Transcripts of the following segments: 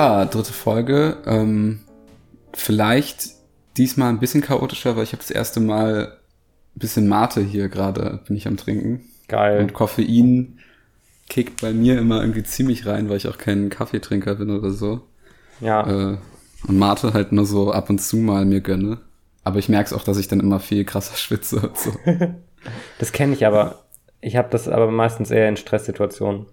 Ja, dritte Folge. Ähm, vielleicht diesmal ein bisschen chaotischer, weil ich habe das erste Mal ein bisschen Mate hier gerade, bin ich am Trinken. Geil. Und Koffein kickt bei mir immer irgendwie ziemlich rein, weil ich auch kein Kaffeetrinker bin oder so. Ja. Äh, und Mate halt nur so ab und zu mal mir gönne. Aber ich merke es auch, dass ich dann immer viel krasser schwitze und so. Das kenne ich aber. Ich habe das aber meistens eher in Stresssituationen.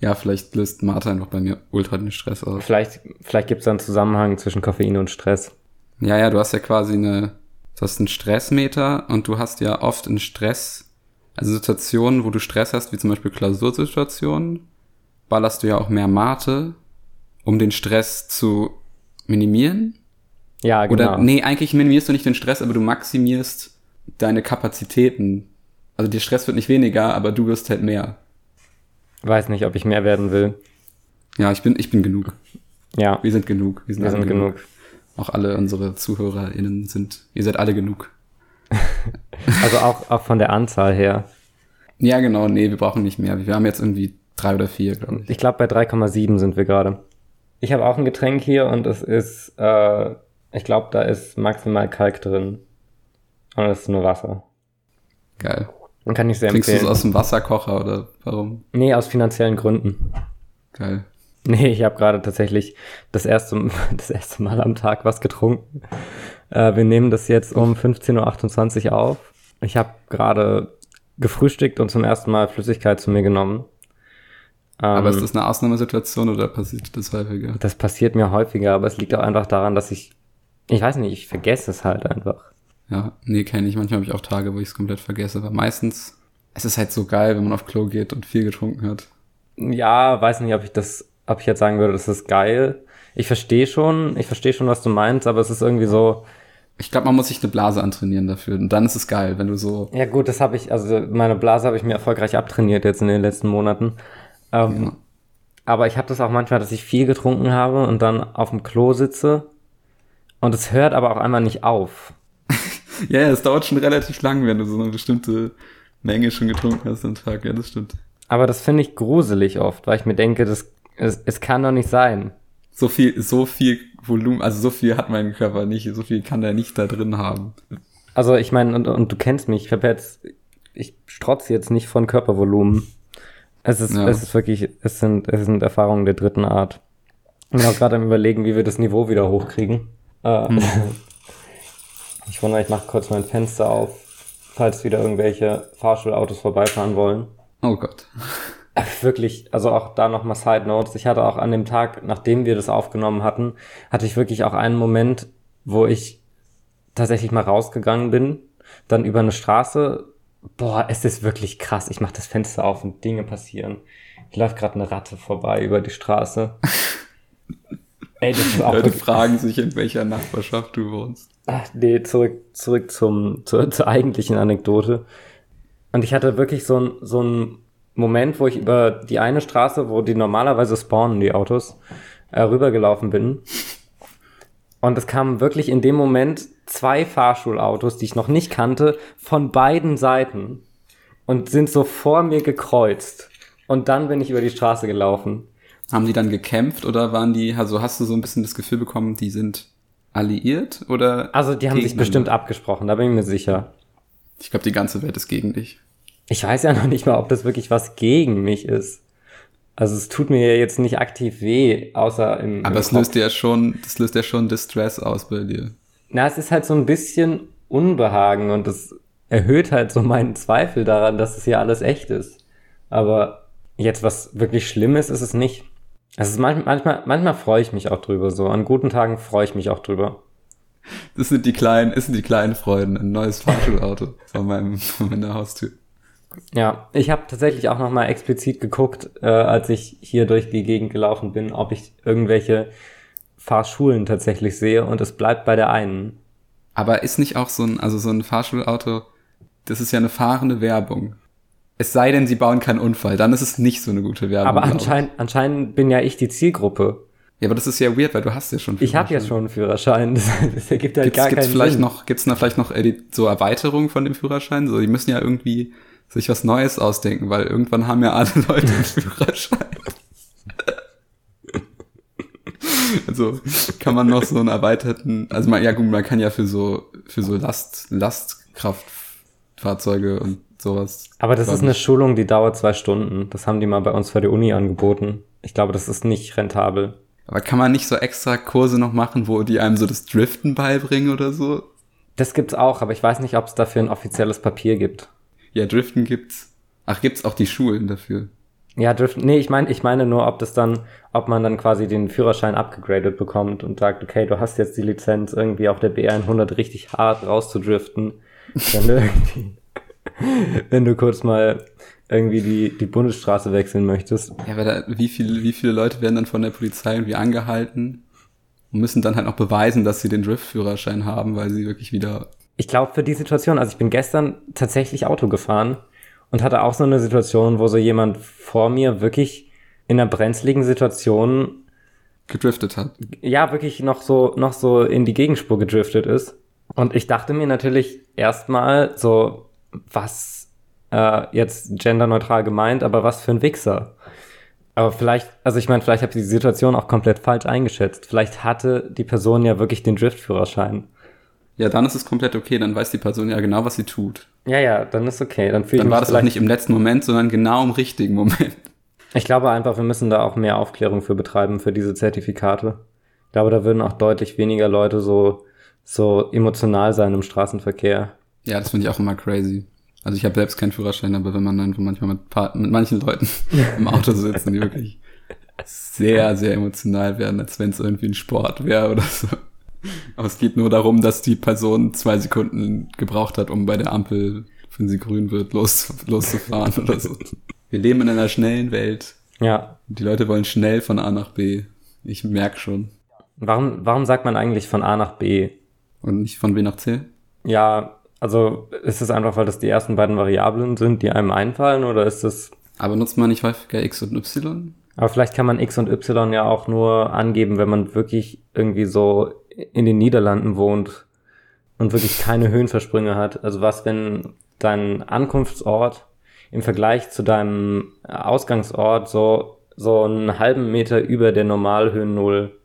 Ja, vielleicht löst Mate einfach bei mir ultra den Stress aus. Vielleicht, vielleicht gibt es da einen Zusammenhang zwischen Koffein und Stress. Ja, ja, du hast ja quasi eine, du hast einen Stressmeter und du hast ja oft in Stress, also Situationen, wo du Stress hast, wie zum Beispiel Klausursituationen, ballerst du ja auch mehr Mate, um den Stress zu minimieren. Ja, genau. Oder nee, eigentlich minimierst du nicht den Stress, aber du maximierst deine Kapazitäten. Also der Stress wird nicht weniger, aber du wirst halt mehr. Weiß nicht, ob ich mehr werden will. Ja, ich bin, ich bin genug. Ja, Wir sind genug. Wir sind, wir sind genug. Auch alle unsere ZuhörerInnen sind, ihr seid alle genug. Also auch, auch von der Anzahl her. Ja, genau, nee, wir brauchen nicht mehr. Wir haben jetzt irgendwie drei oder vier, glaube ich. Ich glaube, bei 3,7 sind wir gerade. Ich habe auch ein Getränk hier und es ist, äh, ich glaube, da ist maximal Kalk drin. Und es ist nur Wasser. Geil. Und kann ich sehr Trinkst du es empfehlen. aus dem Wasserkocher oder warum? Nee, aus finanziellen Gründen. Geil. Nee, ich habe gerade tatsächlich das erste, das erste Mal am Tag was getrunken. Äh, wir nehmen das jetzt um 15.28 Uhr auf. Ich habe gerade gefrühstückt und zum ersten Mal Flüssigkeit zu mir genommen. Ähm, Aber ist das eine Ausnahmesituation oder passiert das häufiger? das passiert mir häufiger, aber es liegt auch einfach daran, dass ich, ich weiß nicht, ich vergesse es halt einfach. Ja, nee, kenne ich. Manchmal habe ich auch Tage, wo ich es komplett vergesse. Aber meistens, es ist halt so geil, wenn man auf Klo geht und viel getrunken hat. Ja, weiß nicht, ob ich das, ob ich jetzt sagen würde, das ist geil. Ich verstehe schon, ich verstehe schon, was du meinst, aber es ist irgendwie so, Ich glaube, man muss sich eine Blase antrainieren dafür. Und dann ist es geil, wenn du so, Ja gut, das habe ich, also meine Blase habe ich mir erfolgreich abtrainiert jetzt in den letzten Monaten. Ähm, Ja. Aber ich habe das auch manchmal, dass ich viel getrunken habe und dann auf dem Klo sitze und es hört aber auch einmal nicht auf. Ja, es dauert schon relativ lang, wenn du so eine bestimmte Menge schon getrunken hast am Tag. Ja, das stimmt. Aber das finde ich gruselig oft, weil ich mir denke, das, es, es kann doch nicht sein. So viel, so viel Volumen, also so viel hat mein Körper nicht, so viel kann der nicht da drin haben. Also ich meine, und, und du kennst mich, ich habe jetzt, ich strotze jetzt nicht von Körpervolumen. Es ist, Ja. es ist wirklich, es sind, es sind Erfahrungen der dritten Art. Ich bin auch gerade am überlegen, wie wir das Niveau wieder hochkriegen. Äh, Ich wundere, ich mache kurz mein Fenster auf, falls wieder irgendwelche Fahrschulautos vorbeifahren wollen. Oh Gott. Ach, wirklich, also auch da nochmal Side Notes. Ich hatte auch an dem Tag, nachdem wir das aufgenommen hatten, hatte ich wirklich auch einen Moment, wo ich tatsächlich mal rausgegangen bin, dann über eine Straße. Boah, es ist wirklich krass. Ich mache das Fenster auf und Dinge passieren. Ich läuft gerade eine Ratte vorbei über die Straße. Ey, Leute fragen sich, in welcher Nachbarschaft du wohnst. Ach, nee, zurück, zurück zum, zur, zur eigentlichen Anekdote. Und ich hatte wirklich so ein, so ein Moment, wo ich über die eine Straße, wo die normalerweise spawnen, die Autos, äh, rübergelaufen bin. Und es kamen wirklich in dem Moment zwei Fahrschulautos, die ich noch nicht kannte, von beiden Seiten und sind so vor mir gekreuzt. Und dann bin ich über die Straße gelaufen. Haben die dann gekämpft oder waren die, also hast du so ein bisschen das Gefühl bekommen, die sind alliiert oder? Also die haben sich bestimmt abgesprochen, da bin ich mir sicher. Ich glaube, die ganze Welt ist gegen dich. Ich weiß ja noch nicht mal, ob das wirklich was gegen mich ist. Also es tut mir ja jetzt nicht aktiv weh, außer im. Aber im es löst ja schon, das löst ja schon Distress aus bei dir. Na, es ist halt so ein bisschen Unbehagen und es erhöht halt so meinen Zweifel daran, dass es hier alles echt ist. Aber jetzt was wirklich Schlimmes ist es nicht. Ist manchmal, manchmal, manchmal freue ich mich auch drüber so. An guten Tagen freue ich mich auch drüber. Das sind die kleinen, das sind die kleinen Freuden. Ein neues Fahrschulauto vor meinem, vor meiner Haustür. Ja, ich habe tatsächlich auch nochmal explizit geguckt, äh, als ich hier durch die Gegend gelaufen bin, ob ich irgendwelche Fahrschulen tatsächlich sehe und es bleibt bei der einen. Aber ist nicht auch so ein, also so ein Fahrschulauto, das ist ja eine fahrende Werbung. Es sei denn, sie bauen keinen Unfall, dann ist es nicht so eine gute Werbung. Aber anscheinend, anscheinend bin ja ich die Zielgruppe. Ja, aber das ist ja weird, weil du hast ja schon. Ich habe ja schon einen Führerschein. Das, das ergibt halt Gibt's, gar gibt's keinen vielleicht Sinn. noch, gibt's da vielleicht noch so Erweiterungen von dem Führerschein? So, die müssen ja irgendwie sich was Neues ausdenken, weil irgendwann haben ja alle Leute einen Führerschein. Also kann man noch so einen erweiterten, also man, ja gut, man kann ja für so für so Last Lastkraftfahrzeuge und sowas. Aber das ist eine. Schulung, die dauert zwei Stunden. Das haben die mal bei uns für die Uni angeboten. Ich glaube, das ist nicht rentabel. Aber kann man nicht so extra Kurse noch machen, wo die einem so das Driften beibringen oder so? Das gibt's auch, aber ich weiß nicht, ob es dafür ein offizielles Papier gibt. Ja, Driften gibt's. Ach, gibt's auch die Schulen dafür? Ja, Drift, nee, ich meine, ich meine nur, ob das dann, ob man dann quasi den Führerschein abgegradet bekommt und sagt, okay, du hast jetzt die Lizenz, irgendwie auf der B100 richtig hart rauszudriften, wenn du irgendwie, wenn du kurz mal irgendwie die, die Bundesstraße wechseln möchtest. Ja, aber da, wie viele, wie viele Leute werden dann von der Polizei irgendwie angehalten und müssen dann halt auch beweisen, dass sie den Driftführerschein haben, weil sie wirklich wieder. Ich glaube, für die Situation, also ich bin gestern tatsächlich Auto gefahren und hatte auch so eine Situation, wo so jemand vor mir wirklich in einer brenzligen Situation gedriftet hat. ja wirklich noch so noch so in die Gegenspur gedriftet ist und ich dachte mir natürlich erstmal so was äh, jetzt genderneutral gemeint, aber was für ein Wichser. Aber vielleicht, also ich meine, vielleicht habe ich die Situation auch komplett falsch eingeschätzt. Vielleicht hatte die Person ja wirklich den Driftführerschein. Ja, dann ist es komplett okay, dann weiß die Person ja genau, was sie tut. Ja, ja, dann ist okay. Dann Dann war das auch vielleicht- nicht im letzten Moment, sondern genau im richtigen Moment. Ich glaube einfach, wir müssen da auch mehr Aufklärung für betreiben, für diese Zertifikate. Ich glaube, da würden auch deutlich weniger Leute so, so emotional sein im Straßenverkehr. Ja, das finde ich auch immer crazy. Also ich habe selbst keinen Führerschein, aber wenn man dann manchmal mit, paar, mit manchen Leuten im Auto sitzt und die wirklich sehr, sehr emotional werden, als wenn es irgendwie ein Sport wäre oder so. Aber es geht nur darum, dass die Person zwei Sekunden gebraucht hat, um bei der Ampel, wenn sie grün wird, los, loszufahren oder so. Wir leben in einer schnellen Welt. Ja. Die Leute wollen schnell von A nach B. Ich merk schon. Warum, warum sagt man eigentlich von A nach B? Und nicht von B nach C? Ja, also ist es einfach, weil das die ersten beiden Variablen sind, die einem einfallen, oder ist es. Aber nutzt man nicht häufiger X und Y? Aber vielleicht kann man X und Y ja auch nur angeben, wenn man wirklich irgendwie so in den Niederlanden wohnt und wirklich keine Höhenversprünge hat. Also was, wenn dein Ankunftsort im Vergleich zu deinem Ausgangsort so, so einen halben Meter über der Normalhöhen Null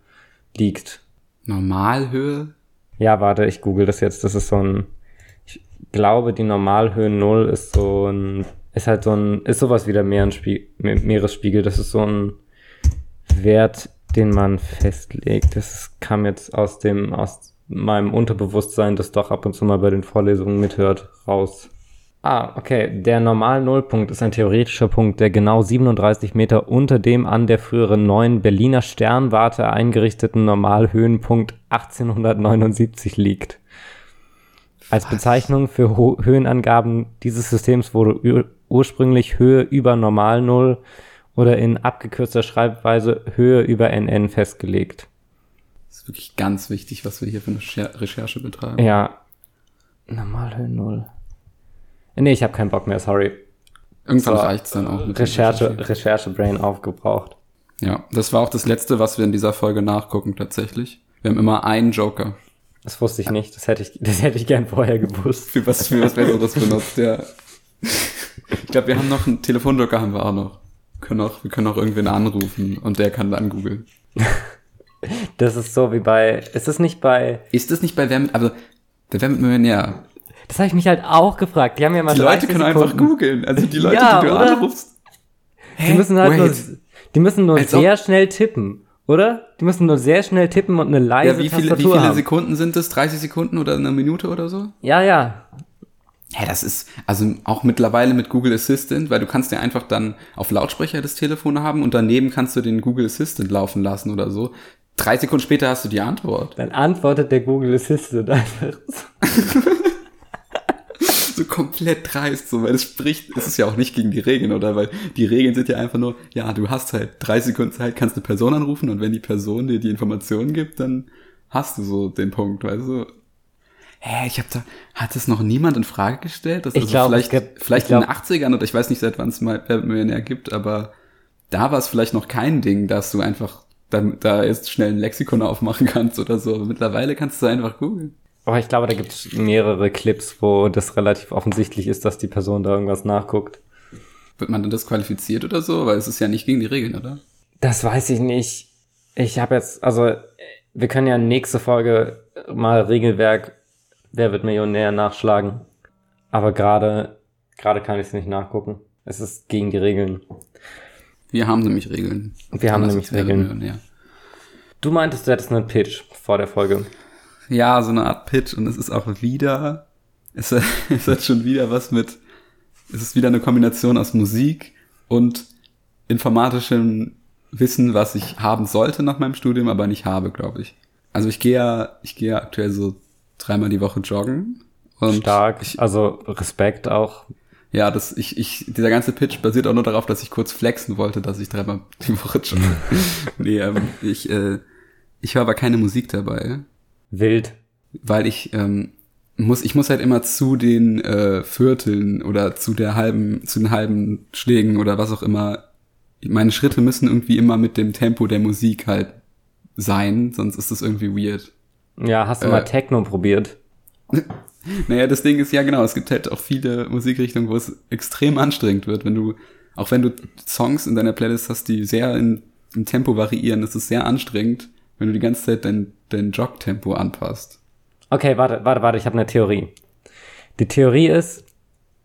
liegt. Normalhöhe? Ja, warte, ich google das jetzt. Das ist so ein, glaube, die Normalhöhen Null ist so ein, ist halt so ein, ist sowas wie der Meeresspiegel. Das ist so ein Wert, den man festlegt. Das kam jetzt aus dem, aus meinem Unterbewusstsein, das doch ab und zu mal bei den Vorlesungen mithört, raus. Ah, okay. Der Normal-Nullpunkt ist ein theoretischer Punkt, der genau 37 Meter unter dem an der früheren neuen Berliner Sternwarte eingerichteten Normalhöhenpunkt 1879 liegt. Als Bezeichnung für Ho Höhenangaben dieses Systems wurde ur ursprünglich Höhe über Normalnull oder in abgekürzter Schreibweise Höhe über NN festgelegt. Das ist wirklich ganz wichtig, was wir hier für eine Scher- Recherche betreiben. Ja. Normalhöhen Null. Nee, ich habe keinen Bock mehr, sorry. Irgendwann So, reicht's dann auch mit Recherche, Recherchieren. Recherche-Brain aufgebraucht. Ja, das war auch das letzte, was wir in dieser Folge nachgucken tatsächlich. Wir haben immer einen Joker. Das wusste ich nicht. Das hätte ich, das hätte ich gern vorher gewusst. Für was, für was Besseres benutzt, ja. Ich glaube, wir haben noch einen Telefonjoker haben wir auch noch. Wir können auch, wir können auch irgendwen anrufen und der kann dann googeln. Das ist so wie bei, ist es nicht bei, Ist das nicht bei Wer mit, also, bei Wer mit Millionär? das habe ich mich halt auch gefragt. Die haben ja mal Die Leute 30 können einfach Sekunden. googeln. Also die Leute, Ja, die du oder? anrufst. Die müssen halt nur, Wait. die müssen nur Als ob- sehr schnell tippen, oder? Die müssen nur sehr schnell tippen und eine leise Ja, wie viele, wie Tastatur viele haben. Sekunden sind das? 30 Sekunden oder eine Minute oder so? Ja, ja. Ja, das ist also auch mittlerweile mit Google Assistant, weil du kannst ja einfach dann auf Lautsprecher das Telefon haben und daneben kannst du den Google Assistant laufen lassen oder so. Drei Sekunden später hast du die Antwort. Dann antwortet der Google Assistant einfach. So komplett dreist, so, weil es spricht, es ist ja auch nicht gegen die Regeln, oder? Weil die Regeln sind ja einfach nur, ja, du hast halt drei Sekunden Zeit, kannst eine Person anrufen und wenn die Person dir die Informationen gibt, dann hast du so den Punkt, weißt du? Hä, ich hab da, hat das noch niemand in Frage gestellt? Das Ich glaub, vielleicht, gibt- vielleicht ich glaub- in den 80ern oder ich weiß nicht, seit wann es mal Millionär gibt, aber da war es vielleicht noch kein Ding, dass du einfach da, da jetzt schnell ein Lexikon aufmachen kannst oder so. Aber mittlerweile kannst du einfach googeln. Aber ich glaube, da gibt es mehrere Clips, wo das relativ offensichtlich ist, dass die Person da irgendwas nachguckt. Wird man dann disqualifiziert oder so? Weil es ist ja nicht gegen die Regeln, oder? Das weiß ich nicht. Ich habe jetzt, also wir können ja nächste Folge mal Regelwerk Wer wird Millionär nachschlagen. Aber gerade gerade kann ich es nicht nachgucken. Es ist gegen die Regeln. Wir haben nämlich Regeln. Wir haben nämlich Regeln. Du meintest, du hättest einen Pitch vor der Folge. Ja, so eine Art Pitch und es ist auch wieder, es, es hat schon wieder was mit, es ist wieder eine Kombination aus Musik und informatischem Wissen, was ich haben sollte nach meinem Studium, aber nicht habe, glaube ich. Also ich gehe ja, ich gehe ja aktuell so dreimal die Woche joggen. Und Stark, ich, also Respekt auch. Ja, das, ich, ich, dieser ganze Pitch basiert auch nur darauf, dass ich kurz flexen wollte, dass ich dreimal die Woche jogge. nee, ähm, ich, äh, ich höre aber keine Musik dabei. Wild. Weil ich, ähm, muss, ich muss halt immer zu den äh, Vierteln oder zu der halben, zu den halben Schlägen oder was auch immer. Meine Schritte müssen irgendwie immer mit dem Tempo der Musik halt sein, sonst ist das irgendwie weird. Ja, hast du äh, mal Techno probiert? naja, das Ding ist ja genau, es gibt halt auch viele Musikrichtungen, wo es extrem anstrengend wird, wenn du, auch wenn du Songs in deiner Playlist hast, die sehr in, im Tempo variieren, das ist sehr anstrengend, wenn du die ganze Zeit dein, dein Jog-Tempo anpasst. Okay, warte, warte, warte, ich habe eine Theorie. Die Theorie ist,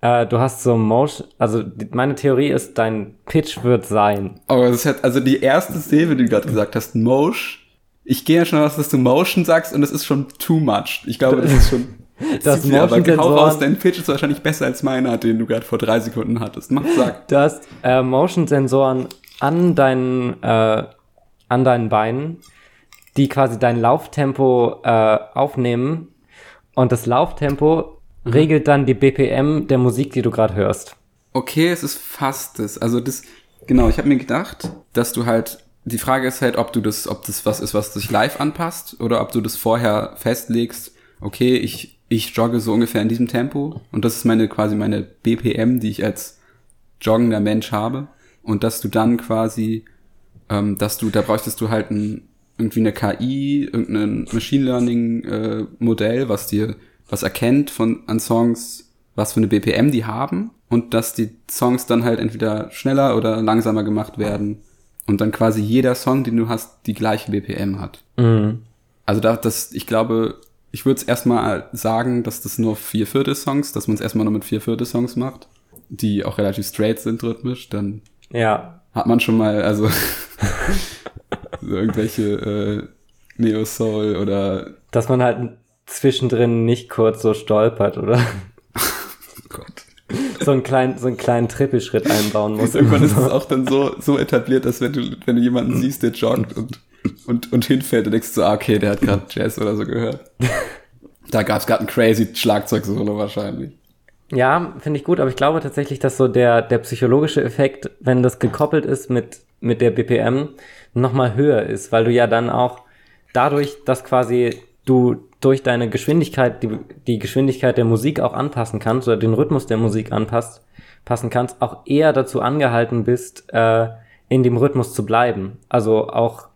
äh, du hast so Motion, also die, meine Theorie ist, dein Pitch wird sein. Aber das hat, also die erste Szene, die du gerade gesagt hast, Motion, ich gehe ja schon aus, dass du Motion sagst und das ist schon too much. Ich glaube, das ist schon das viel, aber hau raus, dein Pitch ist wahrscheinlich besser als meiner, den du gerade vor drei Sekunden hattest. Mach, sag. Du hast äh, Motion-Sensoren an deinen, äh, an deinen Beinen, die quasi dein Lauftempo äh, aufnehmen und das Lauftempo mhm. regelt dann die BPM der Musik, die du gerade hörst. Okay, es ist fast das. Also das, genau, ich habe mir gedacht, dass du halt, die Frage ist halt, ob du das, ob das was ist, was sich live anpasst oder ob du das vorher festlegst, okay, ich, ich jogge so ungefähr in diesem Tempo und das ist meine, quasi meine BPM, die ich als joggender Mensch habe und dass du dann quasi, ähm, dass du, da bräuchtest du halt ein, irgendwie eine KI, irgendein Machine Learning äh, Modell, was dir was erkennt von an Songs, was für eine BPM die haben und dass die Songs dann halt entweder schneller oder langsamer gemacht werden und dann quasi jeder Song, den du hast, die gleiche BPM hat. Mhm. Also da, das, ich glaube, ich würde es erstmal sagen, dass das nur vier Viertel Songs, dass man es erstmal nur mit vier Viertel Songs macht, die auch relativ straight sind rhythmisch, dann ja. hat man schon mal, also so irgendwelche äh, Neo Soul oder dass man halt zwischendrin nicht kurz so stolpert, oder? oh Gott. So einen kleinen, so einen kleinen Trippelschritt einbauen muss. Irgendwann ist es auch dann so, so etabliert, dass wenn du, wenn du jemanden siehst, der joggt und, und, und hinfällt, dann denkst du so, ah, okay, der hat gerade Jazz oder so gehört. Da gab es gerade ein crazy Schlagzeug-Solo wahrscheinlich. Ja, finde ich gut, aber ich glaube tatsächlich, dass so der, der psychologische Effekt, wenn das gekoppelt ist mit, mit der BPM, nochmal höher ist, weil du ja dann auch dadurch, dass quasi du durch deine Geschwindigkeit, die, die Geschwindigkeit der Musik auch anpassen kannst oder den Rhythmus der Musik anpasst, passen kannst, auch eher dazu angehalten bist, äh, in dem Rhythmus zu bleiben. Also auch,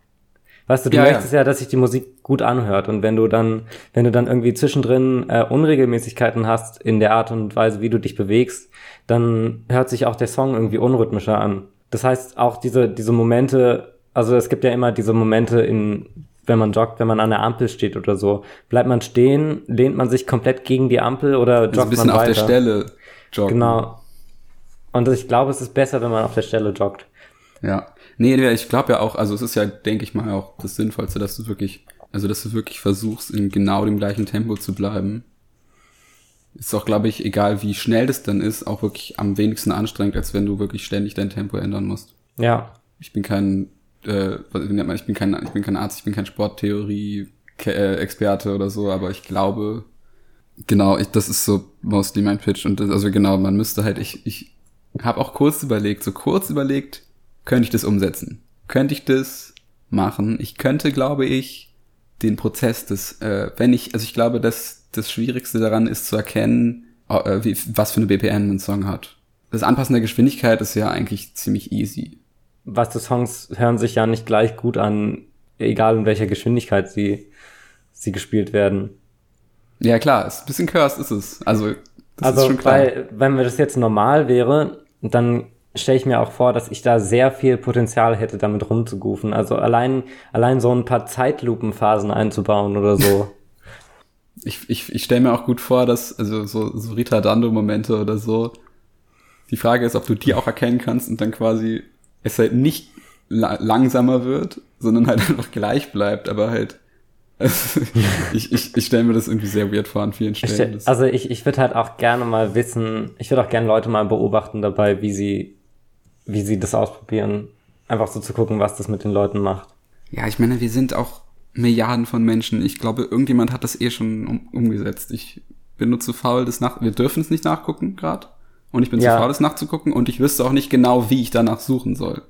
weißt du, du ja, möchtest ja. ja, dass sich die Musik gut anhört und wenn du dann, wenn du dann irgendwie zwischendrin äh, Unregelmäßigkeiten hast in der Art und Weise, wie du dich bewegst, dann hört sich auch der Song irgendwie unrhythmischer an. Das heißt, auch diese, diese Momente, also es gibt ja immer diese Momente in wenn man joggt, wenn man an der Ampel steht oder so. Bleibt man stehen, lehnt man sich komplett gegen die Ampel oder joggt also ein bisschen man auf der Stelle joggen. Genau. Und ich glaube, es ist besser, wenn man auf der Stelle joggt. Ja. Nee, ich glaube ja auch, also es ist ja, denke ich mal, auch das Sinnvollste, dass du wirklich, also dass du wirklich versuchst, in genau dem gleichen Tempo zu bleiben. Ist auch, glaube ich, egal wie schnell das dann ist, auch wirklich am wenigsten anstrengend, als wenn du wirklich ständig dein Tempo ändern musst. Ja. Ich bin kein äh, ich bin kein, ich bin kein Arzt, ich bin kein Sporttheorie-Experte oder so, aber ich glaube, genau, ich, das ist so mostly mein Pitch. Und das, also genau, man müsste halt, ich, ich habe auch kurz überlegt, so kurz überlegt, könnte ich das umsetzen? Könnte ich das machen? Ich könnte, glaube ich, den Prozess des, äh, wenn ich, also ich glaube, dass das Schwierigste daran ist zu erkennen, äh, wie, was für eine BPM ein Song hat. Das Anpassen der Geschwindigkeit ist ja eigentlich ziemlich easy was die Songs hören sich ja nicht gleich gut an, egal in welcher Geschwindigkeit sie, sie gespielt werden. Ja, klar, ist ein bisschen cursed ist es. Also, das also, ist schon klar. Weil, wenn wir das jetzt normal wäre, dann stelle ich mir auch vor, dass ich da sehr viel Potenzial hätte, damit rumzugoofen. Also allein, allein so ein paar Zeitlupenphasen einzubauen oder so. ich ich, ich stelle mir auch gut vor, dass, also so, so Ritardando-Momente oder so, die Frage ist, ob du die auch erkennen kannst und dann quasi es halt nicht la langsamer wird, sondern halt einfach gleich bleibt, aber halt ich ich, ich stelle mir das irgendwie sehr weird vor an vielen Stellen. Ich, also ich, ich würde halt auch gerne mal wissen, ich würde auch gerne Leute mal beobachten dabei, wie sie, wie sie das ausprobieren. Einfach so zu gucken, was das mit den Leuten macht. Ja, ich meine, wir sind auch Milliarden von Menschen. Ich glaube, irgendjemand hat das eh schon um, umgesetzt. Ich bin nur zu faul, das nach. Wir dürfen es nicht nachgucken gerade. Und ich bin ja. zu faul, das nachzugucken. Und ich wüsste auch nicht genau, wie ich danach suchen soll.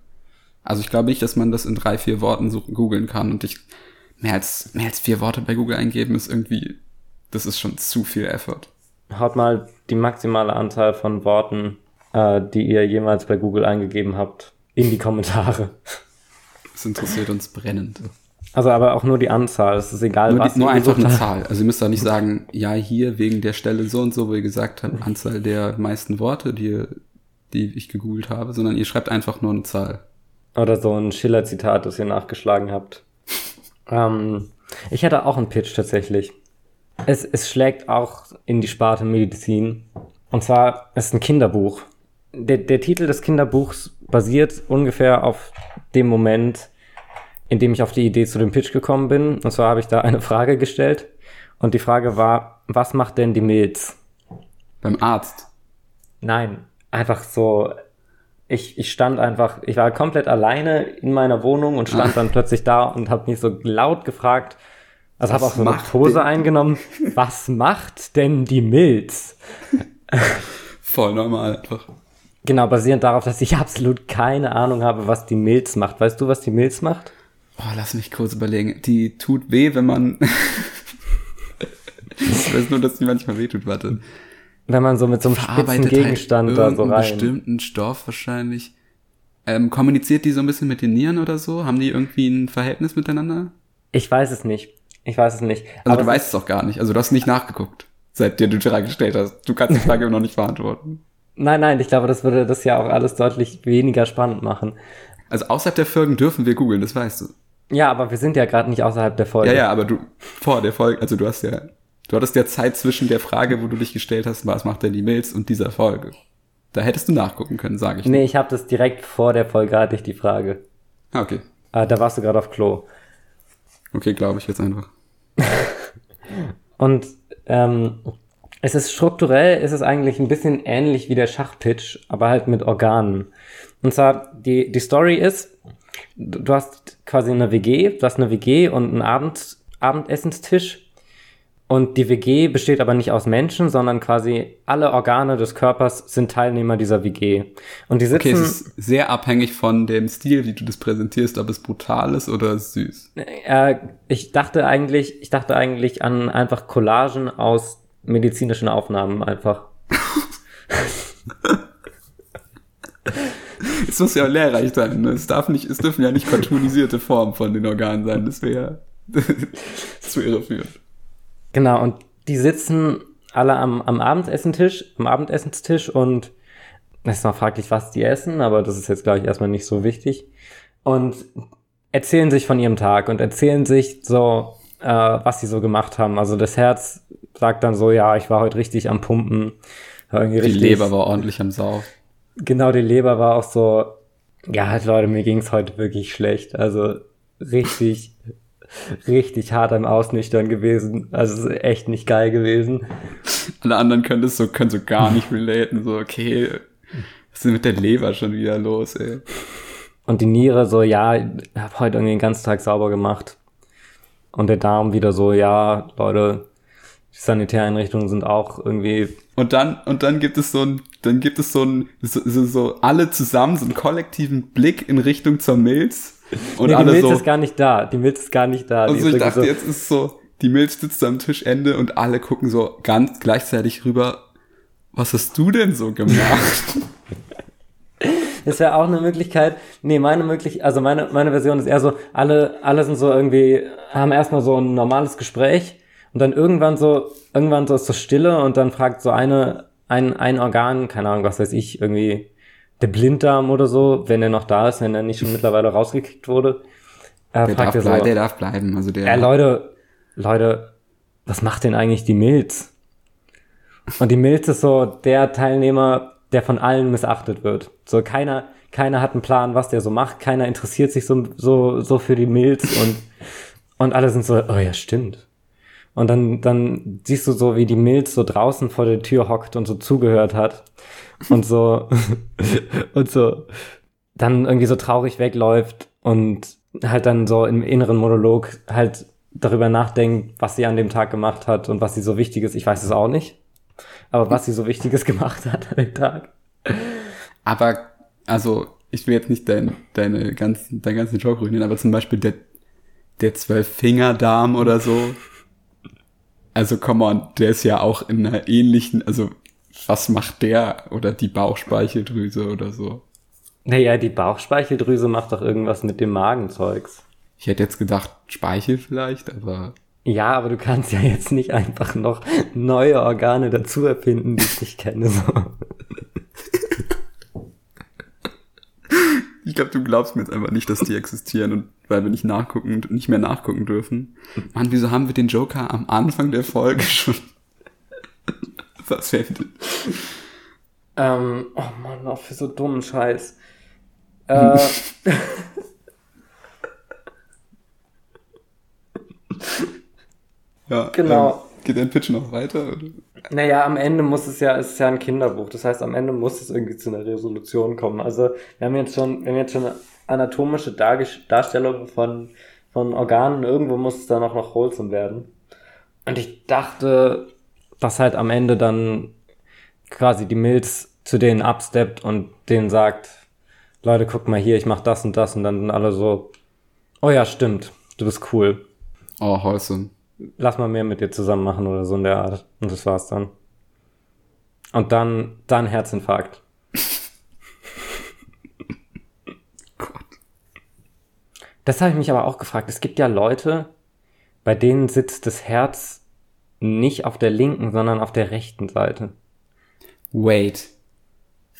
Also ich glaube nicht, dass man das in drei, vier Worten suchen, googeln kann. Und ich mehr als, mehr als vier Worte bei Google eingeben ist irgendwie, das ist schon zu viel Effort. Haut mal die maximale Anzahl von Worten, äh, die ihr jemals bei Google eingegeben habt, in die Kommentare. Das interessiert uns brennend. Also aber auch nur die Anzahl, es ist egal, nur was. Die, nur einfach eine Zahl. Also ihr müsst da nicht sagen, ja, hier wegen der Stelle so und so, wo ihr gesagt habt, Anzahl der meisten Worte, die, die ich gegoogelt habe, sondern ihr schreibt einfach nur eine Zahl. Oder so ein Schiller-Zitat, das ihr nachgeschlagen habt. Ähm, ich hätte auch einen Pitch tatsächlich. Es, es schlägt auch in die Sparte Medizin. Und zwar ist ein Kinderbuch. Der, der Titel des Kinderbuchs basiert ungefähr auf dem Moment, in dem ich auf die Idee zu dem Pitch gekommen bin. Und zwar habe ich da eine Frage gestellt. Und die Frage war, was macht denn die Milz? Beim Arzt? Nein, einfach so ich, ich stand einfach, ich war komplett alleine in meiner Wohnung und stand dann plötzlich da und habe mich so laut gefragt, also habe auch so eine Pose eingenommen, was macht denn die Milz? Voll normal einfach. Genau, basierend darauf, dass ich absolut keine Ahnung habe, was die Milz macht. Weißt du, was die Milz macht? Oh, lass mich kurz überlegen. Die tut weh, wenn man. ich weiß nur, dass die manchmal weh tut, warte wenn man so mit so einem spitzen halt Gegenstand halt da so rein. bestimmten Stoff wahrscheinlich. Ähm, kommuniziert die so ein bisschen mit den Nieren oder so? Haben die irgendwie ein Verhältnis miteinander? Ich weiß es nicht. Ich weiß es nicht. Also Aber du weißt es auch gar nicht. Also du hast nicht nachgeguckt, seit dir du die Frage gestellt hast. Du kannst die Frage immer noch nicht beantworten. Nein, nein, ich glaube, das würde das ja auch alles deutlich weniger spannend machen. Also außerhalb der Folgen dürfen wir googeln, das weißt du. Ja, aber wir sind ja gerade nicht außerhalb der Folge. Ja, ja, aber du vor der Folge, also du hast ja Du hattest ja Zeit zwischen der Frage, wo du dich gestellt hast, was macht denn die Mails und dieser Folge. Da hättest du nachgucken können, sage ich. Nee, ich habe das direkt vor der Folge hatte ich die Frage. Ah, okay. Ah, da warst du gerade auf Klo. Okay, glaube ich jetzt einfach. und ähm, es ist strukturell, ist es eigentlich ein bisschen ähnlich wie der Schachpitch, aber halt mit Organen. Und zwar, die, die Story ist, du hast quasi eine WG, du hast eine WG und einen Abend, Abendessenstisch und die WG besteht aber nicht aus Menschen, sondern quasi alle Organe des Körpers sind Teilnehmer dieser WG. Und die sitzen. Okay, es ist sehr abhängig von dem Stil, wie du das präsentierst, ob es brutal ist oder süß. Äh, ich dachte eigentlich, ich dachte eigentlich an einfach Collagen aus medizinischen Aufnahmen einfach. es muss ja auch lehrreich sein. Ne? Es darf nicht, es dürfen ja nicht cartoonisierte Formen von den Organen sein. Das wäre zu irreführend. Genau, und die sitzen alle am, am Abendessentisch, am Abendessenstisch und es ist noch fraglich, was die essen, aber das ist jetzt, glaube ich, erstmal nicht so wichtig. Und erzählen sich von ihrem Tag und erzählen sich so, äh, was sie so gemacht haben. Also das Herz sagt dann so, ja, ich war heute richtig am Pumpen. Irgendwie die richtig, Leber war ordentlich am Sau. Genau, die Leber war auch so, ja, halt Leute, mir ging's heute wirklich schlecht. Also richtig, richtig hart am Ausnüchtern gewesen. Also echt nicht geil gewesen. Alle anderen können das so, können so gar nicht relaten. So, okay, was ist mit der Leber schon wieder los, ey? Und die Niere so, ja, ich hab heute irgendwie den ganzen Tag sauber gemacht. Und der Darm wieder so, ja, Leute, die Sanitäreinrichtungen sind auch irgendwie. Und dann, und dann gibt es so ein, dann gibt es so ein, so, so, so alle zusammen, so einen kollektiven Blick in Richtung zur Milz und nee, die Milz so, ist gar nicht da. Die Milz ist gar nicht da. Und so, ich dachte, jetzt ist so, die Milz sitzt am Tischende und alle gucken so ganz gleichzeitig rüber. Was hast du denn so gemacht? Das wäre auch eine Möglichkeit. Nee, meine möglich, also meine, meine Version ist eher so, alle, alle sind so irgendwie, haben erstmal so ein normales Gespräch und dann irgendwann so, irgendwann so ist so Stille und dann fragt so eine, ein, ein Organ, keine Ahnung, was weiß ich, irgendwie der Blinddarm oder so, wenn er noch da ist, wenn er nicht schon mittlerweile rausgekickt wurde. Äh, Der fragt darf, er so, der darf bleiben. Also der. ja, Leute, Leute, was macht denn eigentlich die Milz? Und die Milz ist so der Teilnehmer, der von allen missachtet wird. So keiner, keiner hat einen Plan, was der so macht. Keiner interessiert sich so, so, so für die Milz und, und alle sind so, oh ja, stimmt. Und dann, dann siehst du so, wie die Milz so draußen vor der Tür hockt und so zugehört hat. Und so, und so, dann irgendwie so traurig wegläuft und halt dann so im inneren Monolog halt darüber nachdenkt, was sie an dem Tag gemacht hat und was sie so Wichtiges, ich weiß es auch nicht, aber was sie so Wichtiges gemacht hat an dem Tag. Aber, also, ich will jetzt nicht dein, deine ganzen, deinen ganzen Joke ruinieren, aber zum Beispiel der, der Zwölffingerdarm oder so. Also, come on, der ist ja auch in einer ähnlichen, also, was macht der? Oder die Bauchspeicheldrüse oder so. Naja, die Bauchspeicheldrüse macht doch irgendwas mit dem Magenzeugs. Ich hätte jetzt gedacht, Speichel vielleicht, aber Ja, aber du kannst ja jetzt nicht einfach noch neue Organe dazu erfinden, die ich nicht kenne. So. ich glaube, du glaubst mir jetzt einfach nicht, dass die existieren und weil wir nicht nachgucken, nicht mehr nachgucken dürfen. Mann, wieso haben wir den Joker am Anfang der Folge schon versendet? Ähm, oh Mann, auch für so dummen Scheiß. Äh, Ja, Genau. Geht dein Pitch noch weiter? Oder? naja, am Ende muss es ja, es ist ja ein Kinderbuch. Das heißt, am Ende muss es irgendwie zu einer Resolution kommen. Also, wir haben jetzt schon, wir haben jetzt schon eine anatomische Darstellung von, von Organen. Irgendwo muss es dann auch noch wholesome werden. Und ich dachte, dass halt am Ende dann quasi die Milz zu denen absteppt und denen sagt, Leute, guck mal hier, ich mach das und das und dann sind alle so, oh ja, stimmt, du bist cool. Oh, wholesome. Lass mal mehr mit dir zusammen machen oder so in der Art. Und das war's dann. Und dann, dann Herzinfarkt. Das habe ich mich aber auch gefragt. Es gibt ja Leute, bei denen sitzt das Herz nicht auf der linken, sondern auf der rechten Seite. Wait.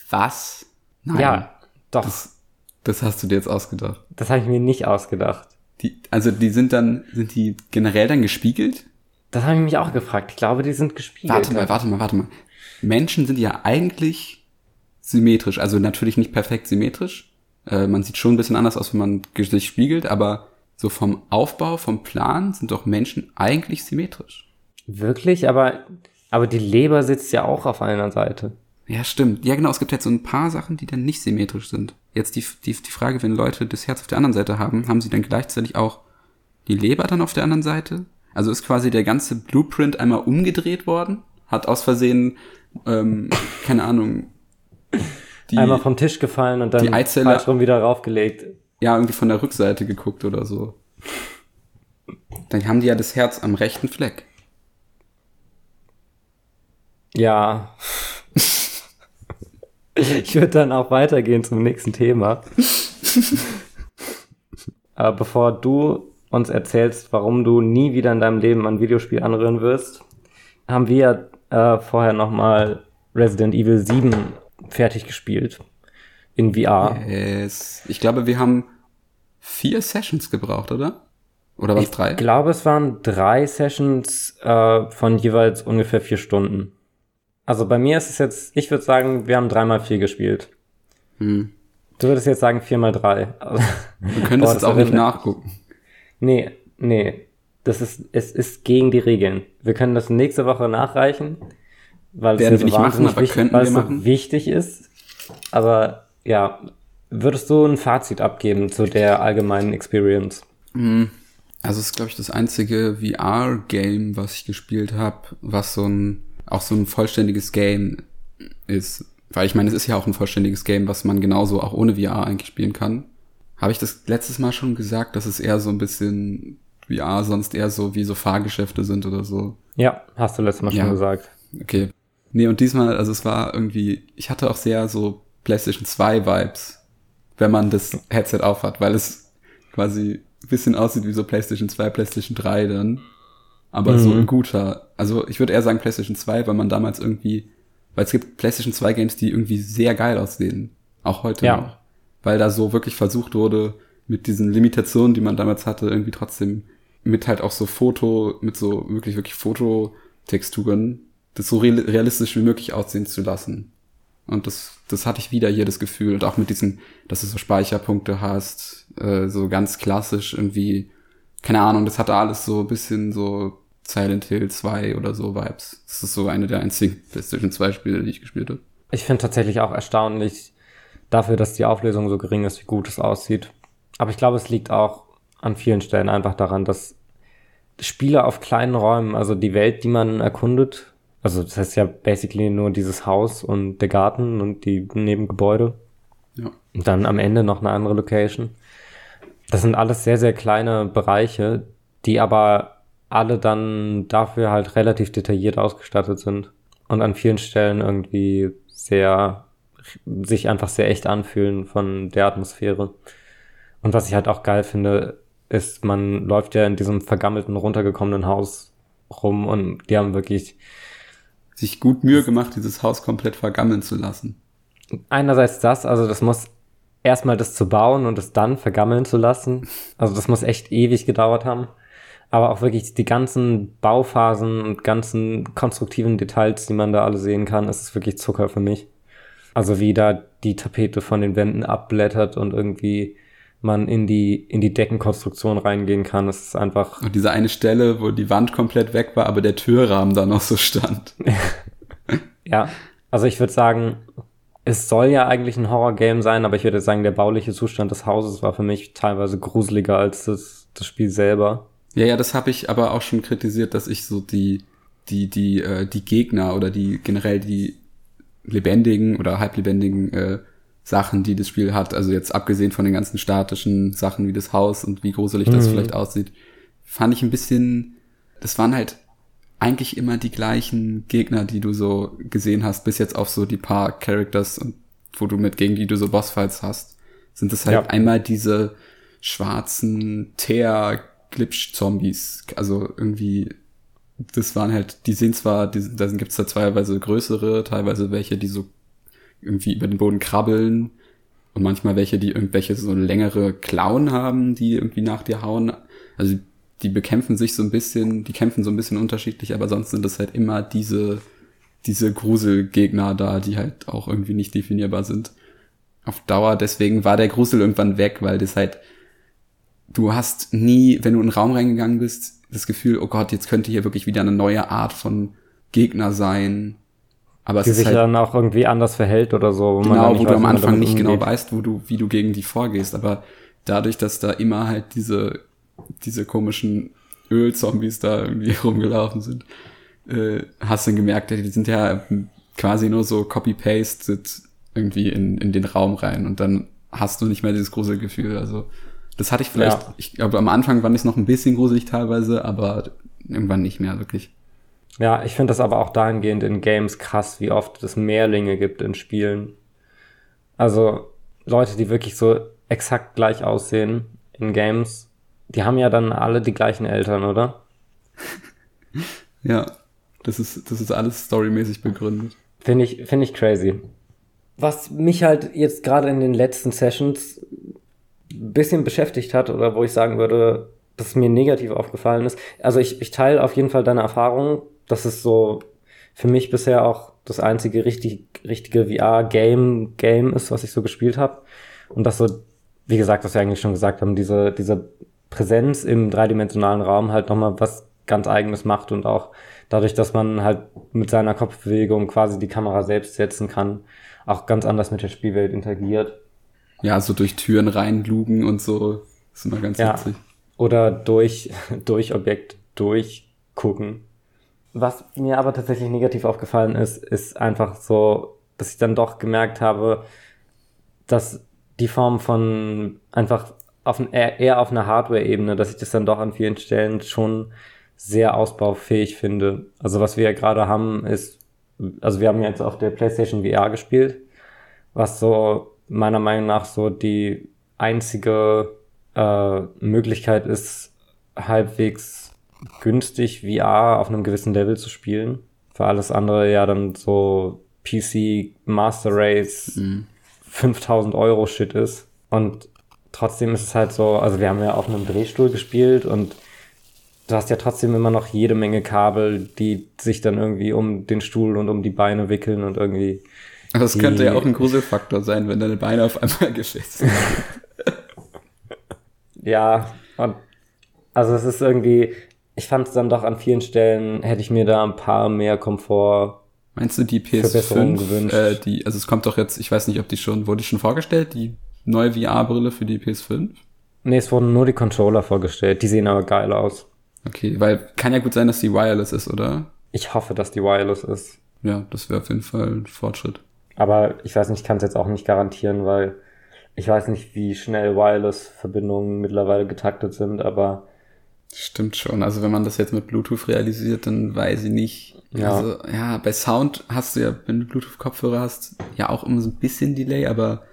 Was? Nein. Ja, doch. Das, Das, das hast du dir jetzt ausgedacht. habe ich mir nicht ausgedacht. Die, also die sind dann, sind die generell dann gespiegelt? Das habe ich mich auch gefragt. Ich glaube, die sind gespiegelt. Warte mal, warte mal, warte mal. Menschen sind ja eigentlich symmetrisch, also natürlich nicht perfekt symmetrisch. Äh, man sieht schon ein bisschen anders aus, wenn man sich spiegelt, aber so vom Aufbau, vom Plan sind doch Menschen eigentlich symmetrisch. Wirklich? Aber, aber die Leber sitzt ja auch auf einer Seite. Ja, stimmt. Ja, genau, es gibt jetzt so ein paar Sachen, die dann nicht symmetrisch sind. Jetzt die, die, die Frage, wenn Leute das Herz auf der anderen Seite haben, haben sie dann gleichzeitig auch die Leber dann auf der anderen Seite? Also ist quasi der ganze Blueprint einmal umgedreht worden? Hat aus Versehen, ähm, keine Ahnung, die, Einmal vom Tisch gefallen und dann die Eizelle- falsch rum wieder raufgelegt. ja, irgendwie von der Rückseite geguckt oder so. Dann haben die ja das Herz am rechten Fleck. Ja. Ich würde dann auch weitergehen zum nächsten Thema. Aber bevor du uns erzählst, warum du nie wieder in deinem Leben ein Videospiel anrühren wirst, haben wir äh, vorher nochmal Resident Evil 7 fertig gespielt. In VR. Es, ich glaube, wir haben vier Sessions gebraucht, oder? Oder was drei? Ich glaube, es waren drei Sessions äh, von jeweils ungefähr vier Stunden. Also bei mir ist es jetzt, ich würde sagen, wir haben dreimal vier gespielt. Hm. Du würdest jetzt sagen vier mal drei. Also, Wir können Boah, jetzt auch nicht nachgucken. nee, nee. Das ist, es ist gegen die Regeln. Wir können das nächste Woche nachreichen, weil Werden es wir so nicht machen, aber wichtig, weil wir es so wichtig ist. Aber ja, würdest du ein Fazit abgeben zu der allgemeinen Experience? Also es ist, glaube ich, das einzige VR-Game, was ich gespielt habe, was so ein, auch so ein vollständiges Game ist. Weil ich meine, es ist ja auch ein vollständiges Game, was man genauso auch ohne VR eigentlich spielen kann. Habe ich das letztes Mal schon gesagt, dass es eher so ein bisschen VR sonst eher so wie so Fahrgeschäfte sind oder so. Ja, hast du letztes Mal Ja. schon gesagt. Okay. Nee, und diesmal, also es war irgendwie, ich hatte auch sehr so PlayStation 2 Vibes, wenn man das Headset aufhat, weil es quasi ein bisschen aussieht wie so PlayStation 2, PlayStation 3 dann. Aber so Mhm. ein guter. Also ich würde eher sagen PlayStation 2, weil man damals irgendwie, weil es gibt PlayStation 2 Games, die irgendwie sehr geil aussehen. Auch heute Ja. noch. Weil da so wirklich versucht wurde, mit diesen Limitationen, die man damals hatte, irgendwie trotzdem mit halt auch so Foto, mit so wirklich, wirklich Fototexturen, das so real- realistisch wie möglich aussehen zu lassen. Und das, das hatte ich wieder hier das Gefühl. Und auch mit diesen, dass du so Speicherpunkte hast, äh, so ganz klassisch irgendwie, keine Ahnung, das hatte alles so ein bisschen so Silent Hill 2 oder so Vibes. Das ist so eine der einzigen PlayStation 2 Spiele, die ich gespielt habe. Ich finde tatsächlich auch erstaunlich dafür, dass die Auflösung so gering ist, wie gut es aussieht. Aber ich glaube, es liegt auch an vielen Stellen einfach daran, dass Spiele auf kleinen Räumen, also die Welt, die man erkundet, also das heißt ja basically nur dieses Haus und der Garten und die Nebengebäude Ja. und dann am Ende noch eine andere Location. Das sind alles sehr, sehr kleine Bereiche, die aber alle dann dafür halt relativ detailliert ausgestattet sind und an vielen Stellen irgendwie sehr, sich einfach sehr echt anfühlen von der Atmosphäre. Und was ich halt auch geil finde, ist, man läuft ja in diesem vergammelten, runtergekommenen Haus rum und die haben wirklich Sich gut Mühe gemacht, dieses Haus komplett vergammeln zu lassen. einerseits das, also das muss erstmal das zu bauen und es dann vergammeln zu lassen. Also das muss echt ewig gedauert haben. Aber auch wirklich die ganzen Bauphasen und ganzen konstruktiven Details, die man da alle sehen kann, ist es wirklich Zucker für mich. Also wie da die Tapete von den Wänden abblättert und irgendwie man in die, in die Deckenkonstruktion reingehen kann. Es ist einfach, Und diese eine Stelle, wo die Wand komplett weg war, aber der Türrahmen da noch so stand. ja. Also ich würde sagen, es soll ja eigentlich ein Horror-Game sein, aber ich würde sagen, der bauliche Zustand des Hauses war für mich teilweise gruseliger als das, das Spiel selber. Ja, ja, das habe ich aber auch schon kritisiert, dass ich so die, die, die, äh, die Gegner oder die generell die lebendigen oder halblebendigen äh, Sachen, die das Spiel hat, also jetzt abgesehen von den ganzen statischen Sachen wie das Haus und wie gruselig das Mhm. vielleicht aussieht, fand ich ein bisschen, das waren halt eigentlich immer die gleichen Gegner, die du so gesehen hast, bis jetzt auf so die paar Characters und wo du mit gegen die du so Bossfights hast, sind es halt Ja. einmal diese schwarzen Teer Glitch Zombies, also irgendwie das waren halt, die sehen zwar, da gibt's da teilweise größere, teilweise welche, die so irgendwie über den Boden krabbeln und manchmal welche, die irgendwelche so längere Klauen haben, die irgendwie nach dir hauen. Also die bekämpfen sich so ein bisschen, die kämpfen so ein bisschen unterschiedlich, aber sonst sind es halt immer diese, diese Gruselgegner da, die halt auch irgendwie nicht definierbar sind. Auf Dauer, deswegen war der Grusel irgendwann weg, weil das halt, du hast nie, wenn du in einen Raum reingegangen bist, das Gefühl, oh Gott, jetzt könnte hier wirklich wieder eine neue Art von Gegner sein. Aber es Die ist sich halt, dann auch irgendwie anders verhält oder so. Wo Genau, wo weiß, du am Anfang nicht genau umgeht. weißt, wo du, wie du gegen die vorgehst. Aber dadurch, dass da immer halt diese, diese komischen Ölzombies da irgendwie rumgelaufen sind, äh, hast du gemerkt, die sind ja quasi nur so copy-pasted irgendwie in, in den Raum rein und dann hast du nicht mehr dieses Gruselgefühl. Also das hatte ich vielleicht, Ja. ich glaube am Anfang fand ich es noch ein bisschen gruselig teilweise, aber irgendwann nicht mehr wirklich. Ja, ich finde das aber auch dahingehend in Games krass, wie oft es Mehrlinge gibt in Spielen. Also Leute, die wirklich so exakt gleich aussehen in Games, die haben ja dann alle die gleichen Eltern, oder? Ja, das ist, das ist alles storymäßig begründet. Finde ich, finde ich crazy. Was mich halt jetzt gerade in den letzten Sessions ein bisschen beschäftigt hat oder wo ich sagen würde, dass es mir negativ aufgefallen ist. Also ich, ich teile auf jeden Fall deine Erfahrung. Das ist so für mich bisher auch das einzige richtig, richtige VR-Game Game ist, was ich so gespielt habe. Und das so, wie gesagt, was wir eigentlich schon gesagt haben, diese, diese Präsenz im dreidimensionalen Raum halt nochmal was ganz eigenes macht und auch dadurch, dass man halt mit seiner Kopfbewegung quasi die Kamera selbst setzen kann, auch ganz anders mit der Spielwelt interagiert. Ja, so durch Türen reinlugen und so. ist immer ganz Ja. witzig. Oder durch, durch Objekt durchgucken. Was mir aber tatsächlich negativ aufgefallen ist, ist einfach so, dass ich dann doch gemerkt habe, dass die Form von einfach auf ein, eher, eher auf einer Hardware-Ebene, dass ich das dann doch an vielen Stellen schon sehr ausbaufähig finde. Also was wir ja gerade haben, ist, also wir haben jetzt auf der PlayStation VR gespielt, was so meiner Meinung nach so die einzige äh, Möglichkeit ist, halbwegs günstig VR auf einem gewissen Level zu spielen. Für alles andere ja dann so PC Master Race Mhm. 5000 Euro Shit ist. Und trotzdem ist es halt so, also wir haben ja auf einem Drehstuhl gespielt und du hast ja trotzdem immer noch jede Menge Kabel, die sich dann irgendwie um den Stuhl und um die Beine wickeln und irgendwie. Das könnte ja auch ein Gruselfaktor sein, wenn deine Beine auf einmal gefasst sind. ja, und also es ist irgendwie, ich fand es dann doch an vielen Stellen, hätte ich mir da ein paar mehr Komfort. Meinst du die PS5, äh, die, also es kommt doch jetzt, ich weiß nicht, ob die schon, wurde die schon vorgestellt, die neue VR-Brille für die PS5? Nee, es wurden nur die Controller vorgestellt, die sehen aber geil aus. Okay, weil kann ja gut sein, dass die wireless ist, oder? Ich hoffe, dass die wireless ist. Ja, das wäre auf jeden Fall ein Fortschritt. Aber ich weiß nicht, ich kann es jetzt auch nicht garantieren, weil ich weiß nicht, wie schnell Wireless-Verbindungen mittlerweile getaktet sind, aber Stimmt schon. Also wenn man das jetzt mit Bluetooth realisiert, dann weiß ich nicht. Ja. Also ja, bei Sound hast du ja, wenn du Bluetooth-Kopfhörer hast, ja auch immer so ein bisschen Delay, aber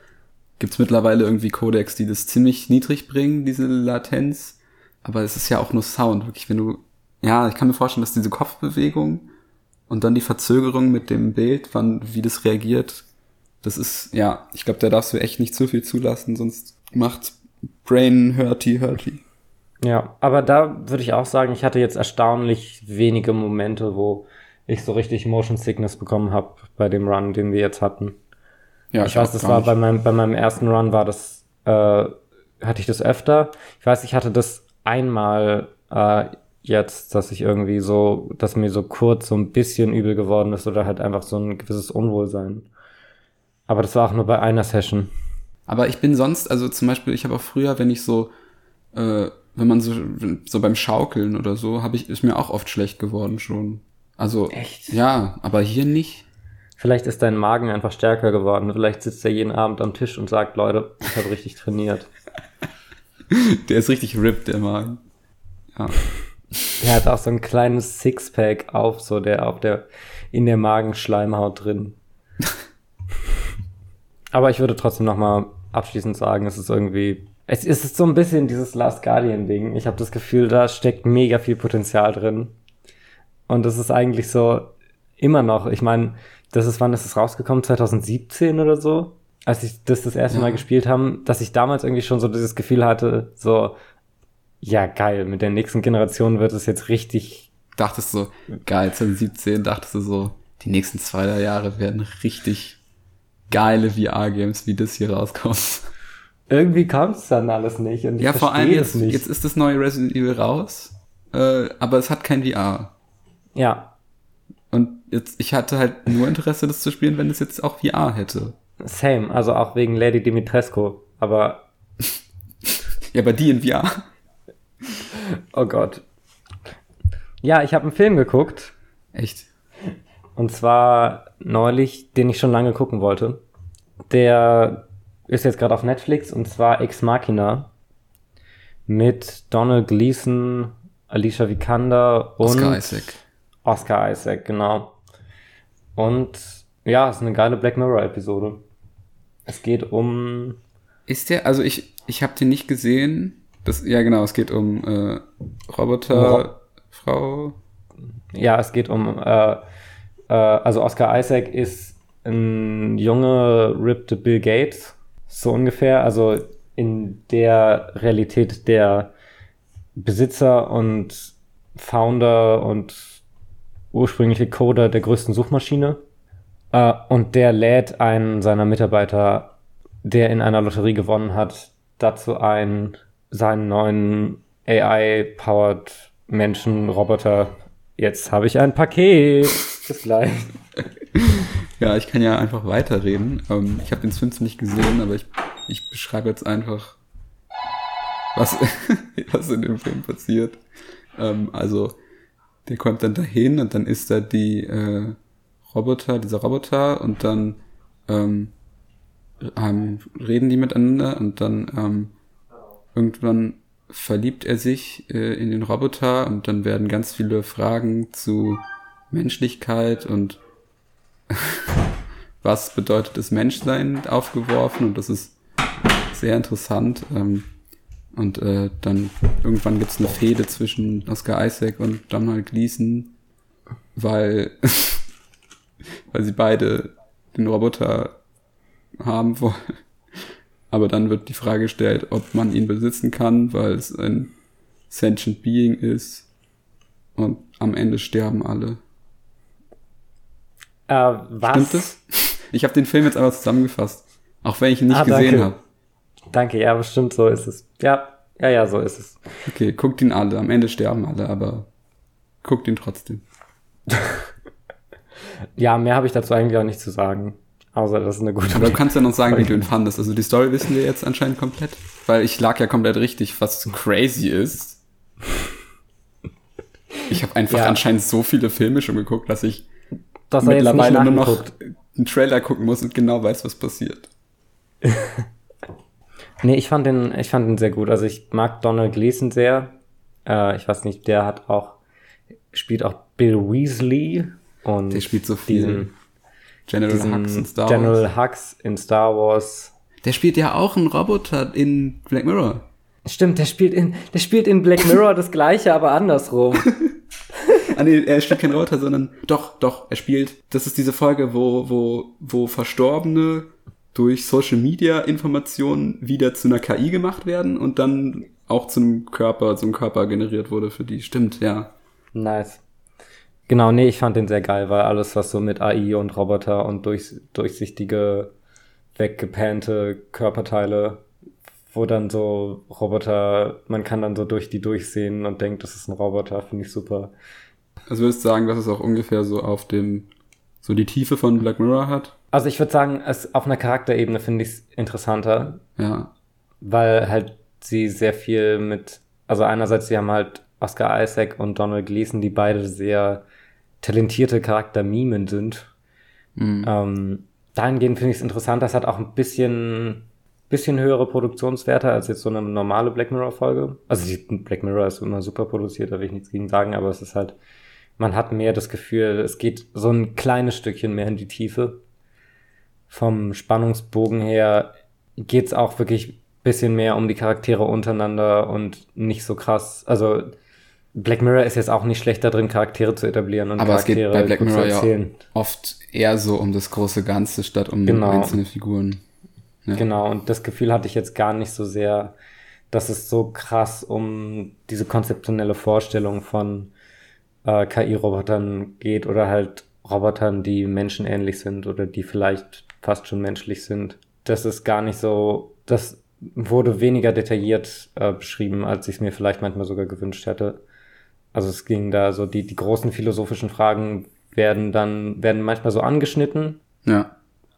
gibt's mittlerweile irgendwie Codecs, die das ziemlich niedrig bringen, diese Latenz. Aber es ist ja auch nur Sound, wirklich, wenn du, ja, ich kann mir vorstellen, dass diese Kopfbewegung und dann die Verzögerung mit dem Bild, wann, wie das reagiert, das ist, ja, ich glaube, da darfst du echt nicht zu viel zulassen, sonst macht Brain hurty hurty. Ja, aber da würde ich auch sagen, ich hatte jetzt erstaunlich wenige Momente, wo ich so richtig Motion Sickness bekommen habe bei dem Run, den wir jetzt hatten. Ja, ich, ich weiß, das war bei meinem, bei meinem ersten Run war das, äh, hatte ich das öfter. Ich weiß, ich hatte das einmal äh, jetzt, dass ich irgendwie so, dass mir so kurz so ein bisschen übel geworden ist oder halt einfach so ein gewisses Unwohlsein. Aber das war auch nur bei einer Session. Aber ich bin sonst, also zum Beispiel, ich habe auch früher, wenn ich so äh, wenn man so, so beim Schaukeln oder so, habe ich, ist mir auch oft schlecht geworden schon. Also, Echt? ja, aber hier nicht. Vielleicht ist dein Magen einfach stärker geworden. Vielleicht sitzt er jeden Abend am Tisch und sagt, Leute, ich habe richtig trainiert. der ist richtig ripped, der Magen. Ja. Er hat auch so ein kleines Sixpack auf, so der auf der, in der Magenschleimhaut drin. Aber ich würde trotzdem nochmal abschließend sagen, es ist irgendwie es ist so ein bisschen dieses Last Guardian-Ding. Ich habe das Gefühl, da steckt mega viel Potenzial drin. Und das ist eigentlich so immer noch. Ich meine, das ist, wann ist es rausgekommen? 2017 oder so? Als ich das das erste ja. Mal gespielt haben, dass ich damals irgendwie schon so dieses Gefühl hatte, so, ja geil, mit der nächsten Generation wird es jetzt richtig. Dachtest du, geil, 2017, dachtest du so, die nächsten zwei, drei Jahre werden richtig geile VR-Games, wie das hier rauskommt irgendwie kam es dann alles nicht. Und ich ja, vor allem jetzt, nicht. jetzt ist das neue Resident Evil raus, äh, aber es hat kein VR. Ja. Und jetzt, ich hatte halt nur Interesse, das zu spielen, wenn es jetzt auch VR hätte. Same, also auch wegen Lady Dimitrescu, aber. ja, aber die in VR. Oh Gott. Ja, ich habe einen Film geguckt. Echt? Und zwar neulich, den ich schon lange gucken wollte. Der ist jetzt gerade auf Netflix und zwar Ex Machina mit Donald Gleason, Alicia Vikander und Oscar Isaac. Oscar Isaac, genau. Und ja, es ist eine geile Black Mirror Episode. Es geht um. Ist der, also ich, ich habe den nicht gesehen. Das, ja, genau, es geht um äh, Roboter, Frau. Ja, es geht um, äh, äh, also Oscar Isaac ist ein junge, rippte Bill Gates so ungefähr. Also in der Realität der Besitzer und Founder und ursprüngliche Coder der größten Suchmaschine. Äh, und der lädt einen seiner Mitarbeiter, der in einer Lotterie gewonnen hat, dazu ein, seinen neuen AI-powered Menschen-Roboter. Jetzt habe ich ein Paket. Bis gleich. Ja, ich kann ja einfach weiterreden. Ähm, ich habe den Film nicht gesehen, aber ich, ich beschreibe jetzt einfach, was, was in dem Film passiert. Ähm, also, der kommt dann dahin und dann ist da die äh, Roboter, dieser Roboter und dann ähm, ähm, reden die miteinander und dann ähm, irgendwann verliebt er sich äh, in den Roboter und dann werden ganz viele Fragen zu Menschlichkeit und was bedeutet das Menschsein aufgeworfen und das ist sehr interessant. Ähm, und äh, dann irgendwann gibt's eine Fehde zwischen Oscar Isaac und Donald Gleason, weil, weil sie beide den Roboter haben wollen. Aber dann wird die Frage gestellt, ob man ihn besitzen kann, weil es ein sentient Being ist. Und am Ende sterben alle. Äh, was? Stimmt das? Ich habe den Film jetzt einfach zusammengefasst. Auch wenn ich ihn nicht Ah, gesehen habe. Danke, ja, bestimmt so ist es. Ja, ja, ja, so ist es. Okay, guckt ihn alle. Am Ende sterben alle, aber guckt ihn trotzdem. Ja, mehr habe ich dazu eigentlich auch nicht zu sagen. Außer, das ist eine gute Aber du kannst ja noch sagen, wie du ihn fandest. Also die Story wissen wir jetzt anscheinend komplett. Weil ich lag ja komplett richtig, was crazy ist. Ich habe einfach Ja. anscheinend so viele Filme schon geguckt, dass ich Das jetzt nicht mittlerweile nur noch einen Trailer gucken muss und genau weiß, was passiert. Nee, ich fand den, ich fand den sehr gut. Also ich mag Donald Gleason sehr. Äh, ich weiß nicht, der hat auch, spielt auch Bill Weasley und Der spielt so viel. diesen, General Hux in Star General Wars. Hux in Star Wars. Der spielt ja auch einen Roboter in Black Mirror. Stimmt, der spielt in, der spielt in Black Mirror das gleiche, aber andersrum. Ah nee, er spielt kein Roboter, sondern doch, doch, er spielt. Das ist diese Folge, wo, wo, wo Verstorbene durch Social Media Informationen wieder zu einer KI gemacht werden und dann auch zu einem Körper, zum Körper generiert wurde für die. Stimmt, ja. Nice. Genau, nee, ich fand den sehr geil, weil alles, was so mit AI und Roboter und durch, durchsichtige, weggepannte Körperteile, wo dann so Roboter, man kann dann so durch die durchsehen und denkt, das ist ein Roboter, finde ich super. Also würdest du sagen, dass es auch ungefähr so auf dem, so die Tiefe von Black Mirror hat? Also ich würde sagen, es auf einer Charakterebene finde ich es interessanter, Ja. weil halt sie sehr viel mit, also einerseits sie haben halt Oscar Isaac und Donald Gleason, die beide sehr talentierte Charaktermimen sind. Mhm. Ähm, dahingehend finde ich es interessant, das hat auch ein bisschen, bisschen höhere Produktionswerte als jetzt so eine normale Black Mirror Folge. Also die Black Mirror ist immer super produziert, da will ich nichts gegen sagen, aber es ist halt, man hat mehr das Gefühl, es geht so ein kleines Stückchen mehr in die Tiefe. Vom Spannungsbogen her geht's auch wirklich bisschen mehr um die Charaktere untereinander und nicht so krass. Also Black Mirror ist jetzt auch nicht schlecht da drin, Charaktere zu etablieren und Aber es geht Charaktere bei Black Mirror ja erzählen. oft eher so um das große Ganze statt um Genau. einzelne Figuren. Ja. Genau, und das Gefühl hatte ich jetzt gar nicht so sehr, dass es so krass um diese konzeptionelle Vorstellung von äh, KI-Robotern geht oder halt Robotern, die menschenähnlich sind oder die vielleicht fast schon menschlich sind. Das ist gar nicht so, das wurde weniger detailliert äh, beschrieben, als ich es mir vielleicht manchmal sogar gewünscht hätte. Also es ging da so, die, die großen philosophischen Fragen werden dann, werden manchmal so angeschnitten, Ja.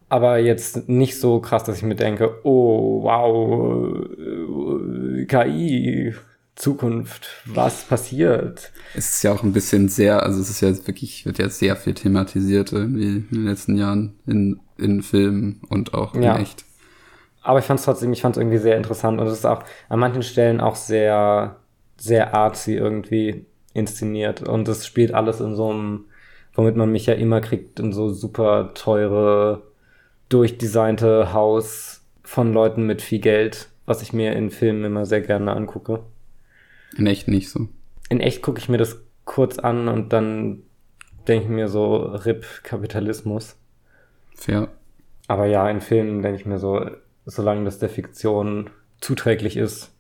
aber jetzt nicht so krass, dass ich mir denke, oh, wow, äh, KI, Zukunft, was passiert? Es ist ja auch ein bisschen sehr, also es ist ja wirklich, wird ja sehr viel thematisiert irgendwie in den letzten Jahren in, in Filmen und auch Ja. in echt. Aber ich fand es trotzdem, ich fand es irgendwie sehr interessant und es ist auch an manchen Stellen auch sehr, sehr artsy irgendwie inszeniert und es spielt alles in so einem, womit man mich ja immer kriegt, in so super teure, durchdesignte Haus von Leuten mit viel Geld, was ich mir in Filmen immer sehr gerne angucke. In echt nicht so. in echt gucke ich mir das kurz an und dann denke ich mir so, RIP Kapitalismus. Fair. Aber ja, in Filmen denke ich mir so, solange das der Fiktion zuträglich ist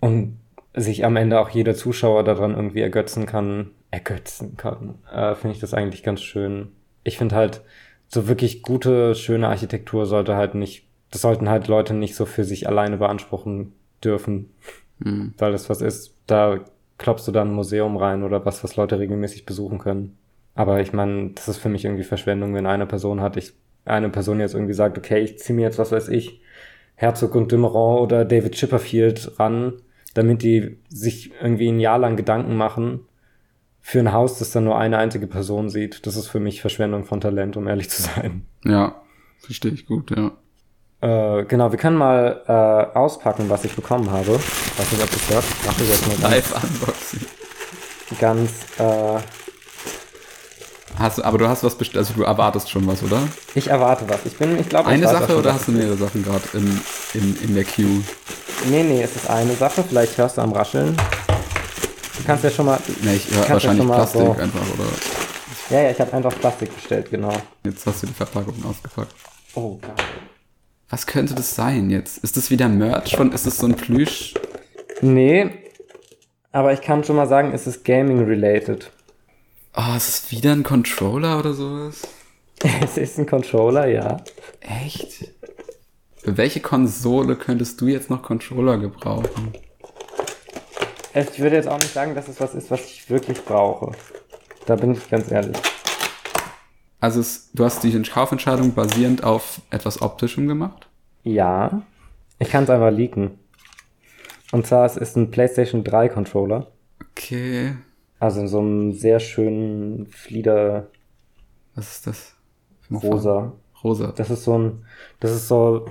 und sich am Ende auch jeder Zuschauer daran irgendwie ergötzen kann, ergötzen kann, äh, finde ich das eigentlich ganz schön. Ich finde halt, so wirklich gute, schöne Architektur sollte halt nicht, das sollten halt Leute nicht so für sich alleine beanspruchen dürfen, Mhm. weil das was ist, da klopfst du dann ein Museum rein oder was, was Leute regelmäßig besuchen können. Aber ich meine, das ist für mich irgendwie Verschwendung, wenn eine Person hat, ich, eine Person jetzt irgendwie sagt, okay, ich ziehe mir jetzt, was weiß ich, Herzog und Dumeron oder David Chipperfield ran, damit die sich irgendwie ein Jahr lang Gedanken machen für ein Haus, das dann nur eine einzige Person sieht. Das ist für mich Verschwendung von Talent, um ehrlich zu sein. Ja, verstehe ich gut, ja. Äh, genau, wir können mal äh, auspacken, was ich bekommen habe. Weiß nicht, ob das hört. Ich mache jetzt mal ganz, Live-Unboxing. ganz äh, Hast, du- aber du hast was bestellt, also du erwartest schon was, oder? ich erwarte was. Ich bin, ich glaube, Eine ich Sache oder was hast du mehrere Sachen gerade in, in, in der Queue? Nee, nee, es ist eine Sache. Vielleicht hörst du am Rascheln. Du kannst ja schon mal. Nee, ich höre wahrscheinlich mal Plastik so- einfach, oder? Ja, ja, ich habe einfach Plastik bestellt, genau. Jetzt hast du die Verpackung ausgepackt. Oh, geil. Was könnte das sein jetzt? Ist das wieder Merch von, ist das so ein Plüsch? Nee, aber ich kann schon mal sagen, es ist Gaming-related. Oh, ist es wieder ein Controller oder sowas? Es ist ein Controller, ja. Echt? Für welche Konsole könntest du jetzt noch Controller gebrauchen? Ich würde jetzt auch nicht sagen, dass es was ist, was ich wirklich brauche. Da bin ich ganz ehrlich. Also es, du hast die Kaufentscheidung basierend auf etwas Optischem gemacht? Ja. Ich kann es einfach leaken. Und zwar, es ist ein PlayStation 3 Controller. Okay. Also in so einem sehr schönen Flieder Was ist das? Rosa. Rosa. Das ist so ein, das ist so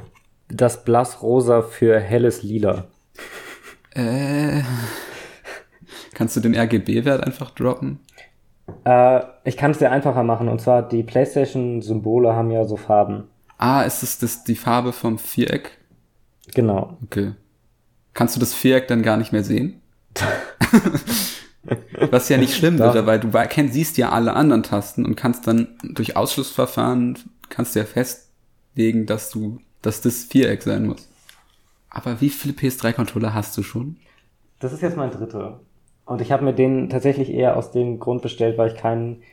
das Blassrosa für helles Lila. Äh, kannst du den RGB-Wert einfach droppen? Äh, ich kann es dir einfacher machen. Und zwar, die PlayStation-Symbole haben ja so Farben. Ah, ist es das die Farbe vom Viereck? Genau. Okay. Kannst du das Viereck dann gar nicht mehr sehen? Was ja nicht schlimm wäre, weil du kenn, siehst ja alle anderen Tasten und kannst dann durch Ausschlussverfahren kannst du ja festlegen, dass du, dass das Viereck sein muss. Aber wie viele PS3-Controller hast du schon? Das ist jetzt mein dritter. Und ich habe mir den tatsächlich eher aus dem Grund bestellt, weil ich keinen,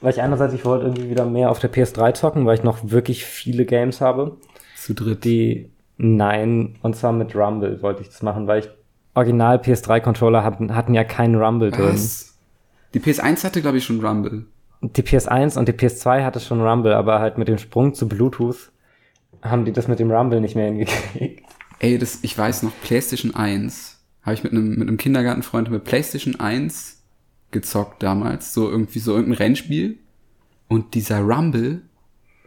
weil ich einerseits, ich wollte irgendwie wieder mehr auf der PS3 zocken, weil ich noch wirklich viele Games habe. Zu dritt. Die, nein, und zwar mit Rumble wollte ich das machen, weil ich original PS3-Controller hatten, hatten ja keinen Rumble drin. Was? Die PS1 hatte, glaube ich, schon Rumble. Die PS1 und die PS2 hatte schon Rumble, aber halt mit dem Sprung zu Bluetooth haben die das mit dem Rumble nicht mehr hingekriegt. Ey, das, ich weiß noch, PlayStation 1 habe ich mit einem, mit einem Kindergartenfreund mit PlayStation 1 gezockt damals, so irgendwie so irgendein Rennspiel. Und dieser Rumble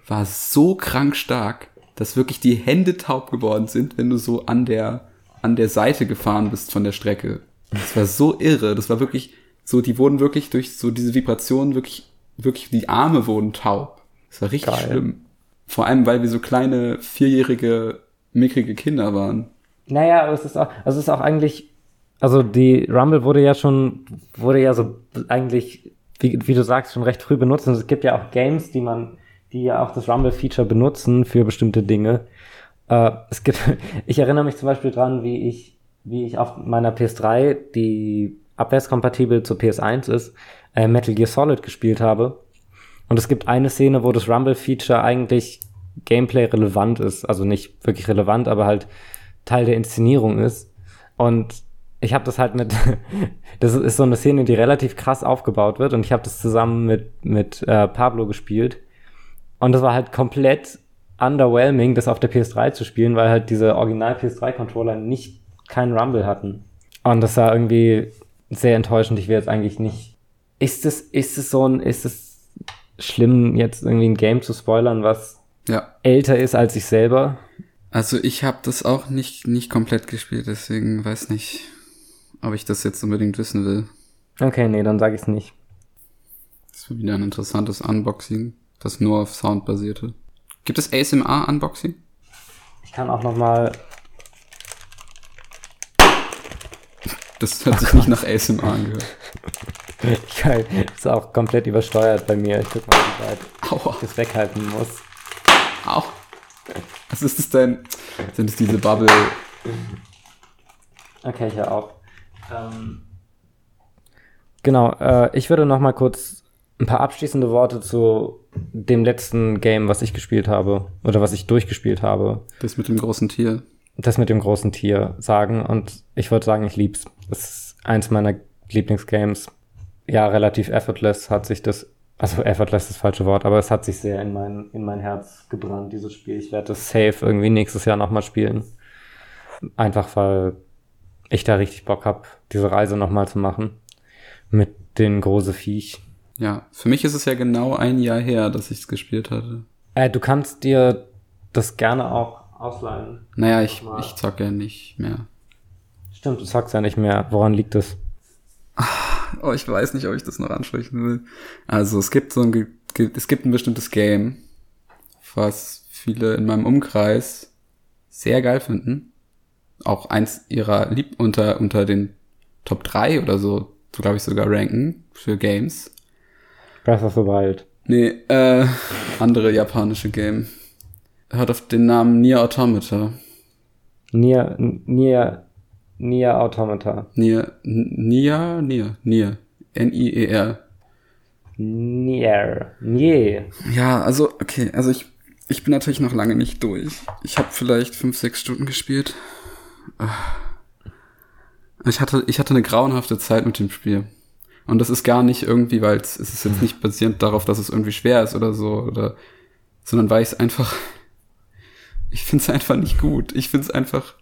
war so krank stark, dass wirklich die Hände taub geworden sind, wenn du so an der, an der Seite gefahren bist von der Strecke. Das war so irre. Das war wirklich so, die wurden wirklich durch so diese Vibrationen wirklich, wirklich, die Arme wurden taub. Das war richtig Geil. schlimm. Vor allem, weil wir so kleine, vierjährige, mickrige Kinder waren. Naja, aber es ist auch, also es ist auch eigentlich, also die Rumble wurde ja schon, wurde ja so eigentlich, wie, wie du sagst, schon recht früh benutzt. Und es gibt ja auch Games, die man, die ja auch das Rumble-Feature benutzen für bestimmte Dinge. Äh, es gibt, ich erinnere mich zum Beispiel dran, wie ich, wie ich auf meiner PS3, die abwärtskompatibel zur PS1 ist, äh, Metal Gear Solid gespielt habe. Und es gibt eine Szene, wo das Rumble-Feature eigentlich Gameplay relevant ist. Also nicht wirklich relevant, aber halt Teil der Inszenierung ist. Und ich habe das halt mit, das ist so eine Szene, die relativ krass aufgebaut wird. Und ich habe das zusammen mit, mit äh, Pablo gespielt. Und das war halt komplett underwhelming, das auf der PS3 zu spielen, weil halt diese Original PS3-Controller nicht keinen Rumble hatten. Und das war irgendwie sehr enttäuschend. Ich will jetzt eigentlich nicht. Ist es, ist es so ein, ist es schlimm, jetzt irgendwie ein Game zu spoilern, was Ja. älter ist als ich selber? Also ich habe das auch nicht, nicht komplett gespielt, deswegen weiß nicht, ob ich das jetzt unbedingt wissen will. Okay, nee, dann sage ich es nicht. Das war wieder ein interessantes Unboxing, das nur auf Sound basierte. Gibt es ASMR-Unboxing? Ich kann auch noch mal. Das hat sich nicht nach ASMR angehört. Geil, ist auch komplett übersteuert bei mir. Ich guck mal, wie weit Aua, ich das weghalten muss. au. Was ist das denn? Sind es diese Bubble? Okay, ich höre auf. Ähm, genau, äh, ich würde noch mal kurz ein paar abschließende Worte zu dem letzten Game, was ich gespielt habe oder was ich durchgespielt habe. Das mit dem großen Tier. das mit dem großen Tier sagen und ich würde sagen, ich lieb's. Das ist eins meiner Lieblingsgames. Ja, relativ effortless hat sich das, also effortless ist das falsche Wort, aber es hat sich sehr in mein, in mein Herz gebrannt, dieses Spiel. Ich werde das safe irgendwie nächstes Jahr nochmal spielen. Einfach weil ich da richtig Bock hab, diese Reise nochmal zu machen. Mit den großen Viech. Ja, für mich ist es ja genau ein Jahr her, dass ich es gespielt hatte. Äh, du kannst dir das gerne auch ausleihen. Naja, ich, ich zocke ja nicht mehr. Stimmt, du zockst ja nicht mehr. Woran liegt es? Oh, ich weiß nicht, ob ich das noch ansprechen will. Also es gibt so ein, es gibt ein bestimmtes Game, was viele in meinem Umkreis sehr geil finden. Auch eins ihrer Lieb unter, unter den Top 3 oder so, so glaube ich sogar ranken für Games. Breath of the Wild. Nee, äh, andere japanische Game. hört auf den Namen Nier Automata. Nier, Nier, Nier Automata. Nier, Nier, Nier, Nier. N-I-E-R. Nier. Nier. Ja, also, okay, also ich, ich bin natürlich noch lange nicht durch. Ich habe vielleicht fünf, sechs Stunden gespielt. Ich hatte, ich hatte eine grauenhafte Zeit mit dem Spiel. Und das ist gar nicht irgendwie, weil es, es ist jetzt nicht basierend darauf, dass es irgendwie schwer ist oder so, oder, sondern weil ich es einfach, ich finde es einfach nicht gut. Ich finde es einfach,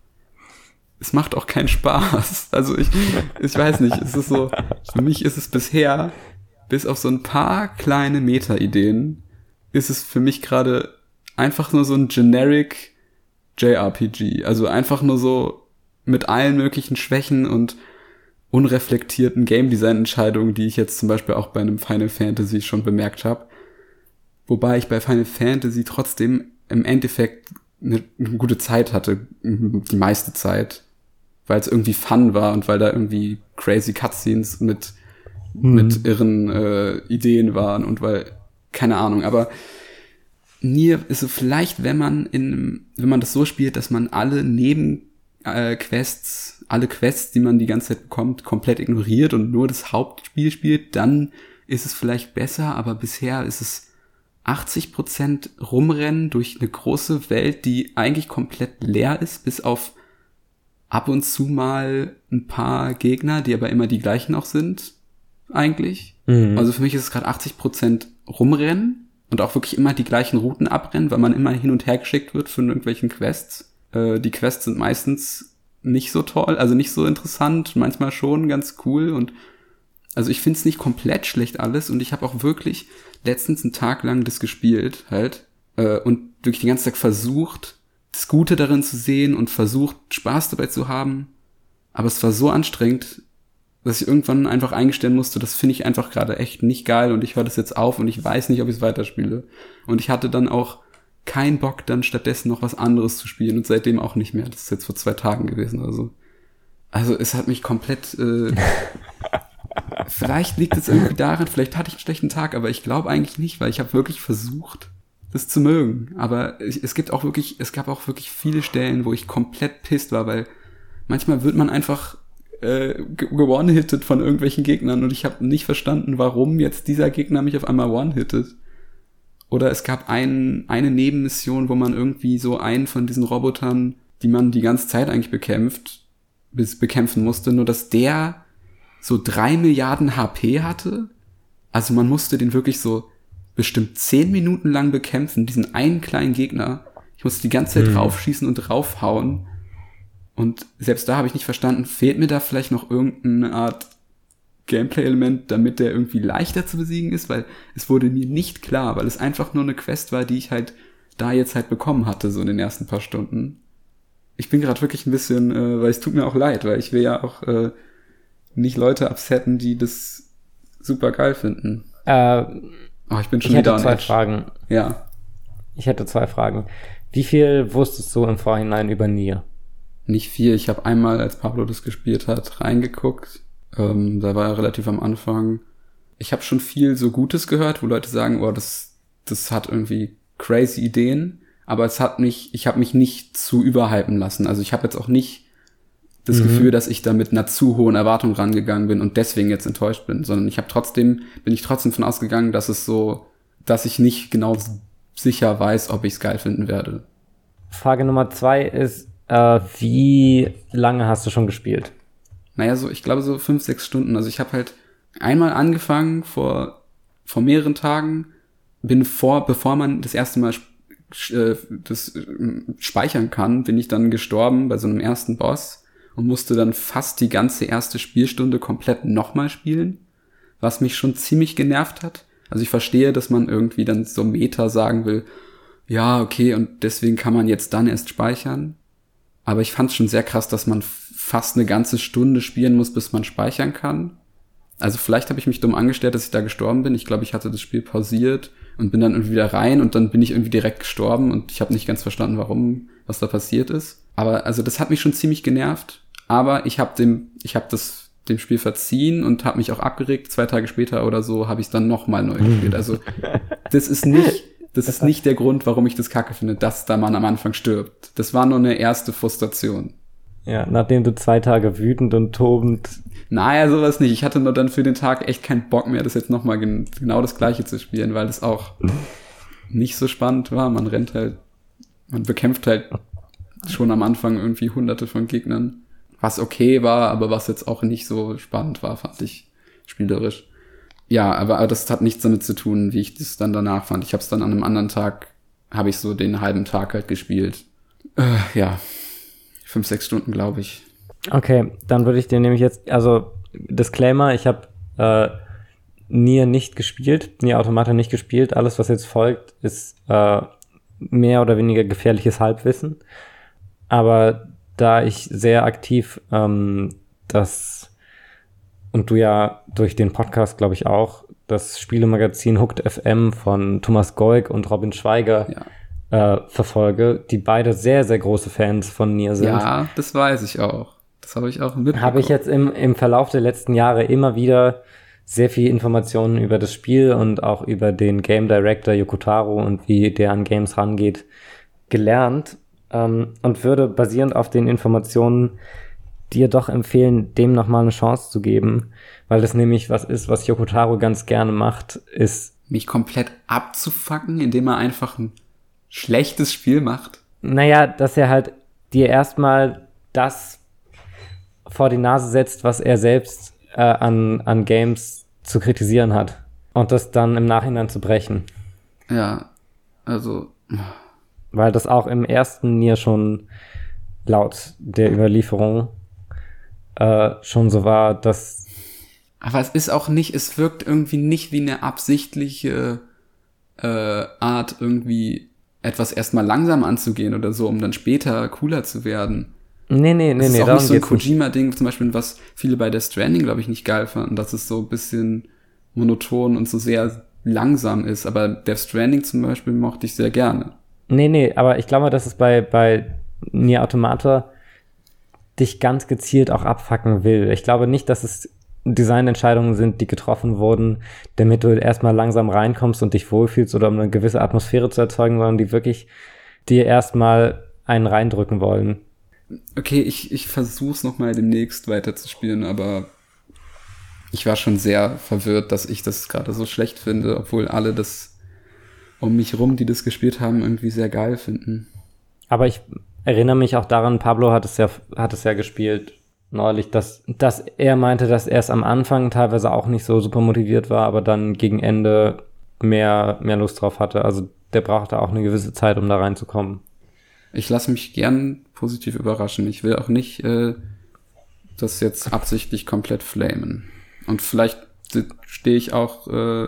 es macht auch keinen Spaß. Also ich, ich weiß nicht, es ist so, für mich ist es bisher, bis auf so ein paar kleine Meta-Ideen, ist es für mich gerade einfach nur so ein generic JRPG. Also einfach nur so mit allen möglichen Schwächen und unreflektierten Game Design Entscheidungen, die ich jetzt zum Beispiel auch bei einem Final Fantasy schon bemerkt habe. Wobei ich bei Final Fantasy trotzdem im Endeffekt eine, eine gute Zeit hatte, die meiste Zeit, weil es irgendwie fun war und weil da irgendwie crazy Cutscenes mit mhm. mit irren äh, Ideen waren und weil keine Ahnung, aber Nier ist so vielleicht, wenn man in wenn man das so spielt, dass man alle Neben äh, alle Quests, die man die ganze Zeit bekommt, komplett ignoriert und nur das Hauptspiel spielt, dann ist es vielleicht besser, aber bisher ist es 80% rumrennen durch eine große Welt, die eigentlich komplett leer ist, bis auf ab und zu mal ein paar Gegner, die aber immer die gleichen auch sind, eigentlich. Mhm. Also für mich ist es gerade 80% rumrennen und auch wirklich immer die gleichen Routen abrennen, weil man immer hin und her geschickt wird für irgendwelchen Quests. Äh, die Quests sind meistens nicht so toll, also nicht so interessant, manchmal schon ganz cool und also ich finde es nicht komplett schlecht alles und ich habe auch wirklich letztens einen Tag lang das gespielt halt äh, und wirklich den ganzen Tag versucht, das Gute darin zu sehen und versucht, Spaß dabei zu haben. Aber es war so anstrengend, dass ich irgendwann einfach eingestellen musste, das finde ich einfach gerade echt nicht geil und ich höre das jetzt auf und ich weiß nicht, ob ich es weiterspiele. Und ich hatte dann auch keinen Bock, dann stattdessen noch was anderes zu spielen und seitdem auch nicht mehr. Das ist jetzt vor zwei Tagen gewesen oder so. Also es hat mich komplett. Äh, vielleicht liegt es irgendwie daran, vielleicht hatte ich einen schlechten Tag, aber ich glaube eigentlich nicht, weil ich habe wirklich versucht, das zu mögen. Aber es gibt auch wirklich, es gab auch wirklich viele Stellen, wo ich komplett pisst war, weil manchmal wird man einfach äh, gewone-hitted von irgendwelchen Gegnern und ich habe nicht verstanden, warum jetzt dieser Gegner mich auf einmal one-hittet. Oder es gab ein, eine Nebenmission, wo man irgendwie so einen von diesen Robotern, die man die ganze Zeit eigentlich bekämpft, bis bekämpfen musste, nur dass der so drei Milliarden HP hatte. Also man musste den wirklich so bestimmt zehn Minuten lang bekämpfen, diesen einen kleinen Gegner. Ich musste die ganze Zeit hm. raufschießen und raufhauen. Und selbst da habe ich nicht verstanden, fehlt mir da vielleicht noch irgendeine Art Gameplay-Element, damit der irgendwie leichter zu besiegen ist, weil es wurde mir nicht klar, weil es einfach nur eine Quest war, die ich halt da jetzt halt bekommen hatte, so in den ersten paar Stunden. Ich bin gerade wirklich ein bisschen, äh, weil es tut mir auch leid, weil ich will ja auch äh, nicht Leute upsetten, die das super geil finden. Äh, oh, ich bin schon ich wieder hätte zwei Fragen. Ja. Ich hätte zwei Fragen. Wie viel wusstest du im Vorhinein über Nier? Nicht viel. Ich habe einmal, als Pablo das gespielt hat, reingeguckt ähm, da war er relativ am Anfang. Ich habe schon viel so Gutes gehört, wo Leute sagen, oh, das, das hat irgendwie crazy Ideen, aber es hat mich, ich habe mich nicht zu überhypen lassen. Also ich habe jetzt auch nicht das mhm. Gefühl, dass ich da mit einer zu hohen Erwartung rangegangen bin und deswegen jetzt enttäuscht bin, sondern ich habe trotzdem, bin ich trotzdem von ausgegangen, dass es so, dass ich nicht genau sicher weiß, ob ich es geil finden werde. Frage Nummer zwei ist, äh, wie lange hast du schon gespielt? naja, so, ich glaube so fünf, sechs Stunden. Also ich habe halt einmal angefangen vor, vor mehreren Tagen, bin vor, bevor man das erste Mal äh, das äh, speichern kann, bin ich dann gestorben bei so einem ersten Boss und musste dann fast die ganze erste Spielstunde komplett nochmal spielen, was mich schon ziemlich genervt hat. Also ich verstehe, dass man irgendwie dann so Meta sagen will, ja, okay, und deswegen kann man jetzt dann erst speichern. Aber ich fand es schon sehr krass, dass man fast eine ganze Stunde spielen muss, bis man speichern kann. Also vielleicht habe ich mich dumm angestellt, dass ich da gestorben bin. Ich glaube, ich hatte das Spiel pausiert und bin dann irgendwie wieder rein und dann bin ich irgendwie direkt gestorben und ich habe nicht ganz verstanden, warum, was da passiert ist. Aber also das hat mich schon ziemlich genervt. Aber ich habe dem, ich habe das dem Spiel verziehen und habe mich auch abgeregt. Zwei Tage später oder so habe ich es dann noch mal neu gespielt. Also das ist nicht, Das ist nicht der Grund, warum ich das kacke finde, dass da man am Anfang stirbt. Das war nur eine erste Frustration. Ja, nachdem du zwei Tage wütend und tobend. Naja, sowas nicht. Ich hatte nur dann für den Tag echt keinen Bock mehr, das jetzt nochmal gen genau das gleiche zu spielen, weil das auch nicht so spannend war. Man rennt halt, man bekämpft halt schon am Anfang irgendwie hunderte von Gegnern. Was okay war, aber was jetzt auch nicht so spannend war, fand ich spielerisch. Ja, aber, aber das hat nichts damit zu tun, wie ich das dann danach fand. Ich habe es dann an einem anderen Tag, habe ich so den halben Tag halt gespielt. Äh, ja, fünf, sechs Stunden, glaube ich. Okay, dann würde ich dir nämlich jetzt, also Disclaimer, ich habe äh, Nier nicht gespielt, Nier Automata nicht gespielt. Alles, was jetzt folgt, ist äh, mehr oder weniger gefährliches Halbwissen. Aber da ich sehr aktiv ähm, das und du ja durch den Podcast, glaube ich, auch das Spielemagazin Hooked FM von Thomas Goik und Robin Schweiger ja. äh, verfolge, die beide sehr, sehr große Fans von Nier sind. Ja, das weiß ich auch. Das habe ich auch mitbekommen. Habe ich jetzt im, im Verlauf der letzten Jahre immer wieder sehr viel Informationen über das Spiel und auch über den Game Director Yokotaro und wie der an Games rangeht, gelernt ähm, und würde basierend auf den Informationen dir doch empfehlen, dem nochmal eine Chance zu geben, weil das nämlich was ist, was Yokotaro ganz gerne macht, ist mich komplett abzufacken, indem er einfach ein schlechtes Spiel macht. Naja, dass er halt dir erstmal das vor die Nase setzt, was er selbst äh, an, an Games zu kritisieren hat. Und das dann im Nachhinein zu brechen. Ja, also. Weil das auch im ersten Nier schon laut der Überlieferung äh, schon so war, dass. Aber es ist auch nicht, es wirkt irgendwie nicht wie eine absichtliche äh, Art, irgendwie etwas erstmal langsam anzugehen oder so, um dann später cooler zu werden. Nee, nee, nee, das nee. ist auch nicht so ein Kojima-Ding, zum Beispiel, was viele bei der Stranding, glaube ich, nicht geil fanden, dass es so ein bisschen monoton und so sehr langsam ist. Aber der Stranding zum Beispiel mochte ich sehr gerne. Nee, nee, aber ich glaube, dass es bei, bei Nier Automata dich ganz gezielt auch abfacken will. Ich glaube nicht, dass es Designentscheidungen sind, die getroffen wurden, damit du erstmal langsam reinkommst und dich wohlfühlst oder um eine gewisse Atmosphäre zu erzeugen, sondern die wirklich dir erstmal einen reindrücken wollen. Okay, ich, ich versuch's nochmal demnächst weiterzuspielen, aber ich war schon sehr verwirrt, dass ich das gerade so schlecht finde, obwohl alle das um mich rum, die das gespielt haben, irgendwie sehr geil finden. Aber ich erinnere mich auch daran, Pablo hat es ja, hat es ja gespielt neulich, dass, dass er meinte, dass er es am Anfang teilweise auch nicht so super motiviert war, aber dann gegen Ende mehr, mehr Lust drauf hatte. Also der brauchte auch eine gewisse Zeit, um da reinzukommen. Ich lasse mich gern positiv überraschen. Ich will auch nicht äh, das jetzt absichtlich komplett flamen. Und vielleicht stehe ich auch äh,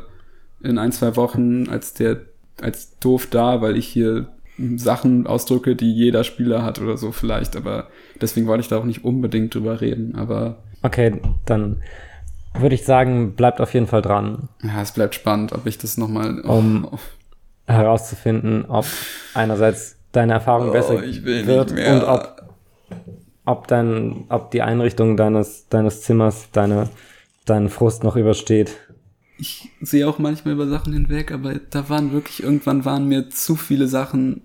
in ein, zwei Wochen als der als doof da, weil ich hier Sachen ausdrücke, die jeder Spieler hat oder so vielleicht, aber deswegen wollte ich da auch nicht unbedingt drüber reden, aber. Okay, dann würde ich sagen, bleibt auf jeden Fall dran. Ja, es bleibt spannend, ob ich das nochmal. Oh, um oh. herauszufinden, ob einerseits deine Erfahrung oh, besser wird und ob, ob dein, ob die Einrichtung deines, deines Zimmers deine, deinen Frust noch übersteht ich sehe auch manchmal über Sachen hinweg, aber da waren wirklich, irgendwann waren mir zu viele Sachen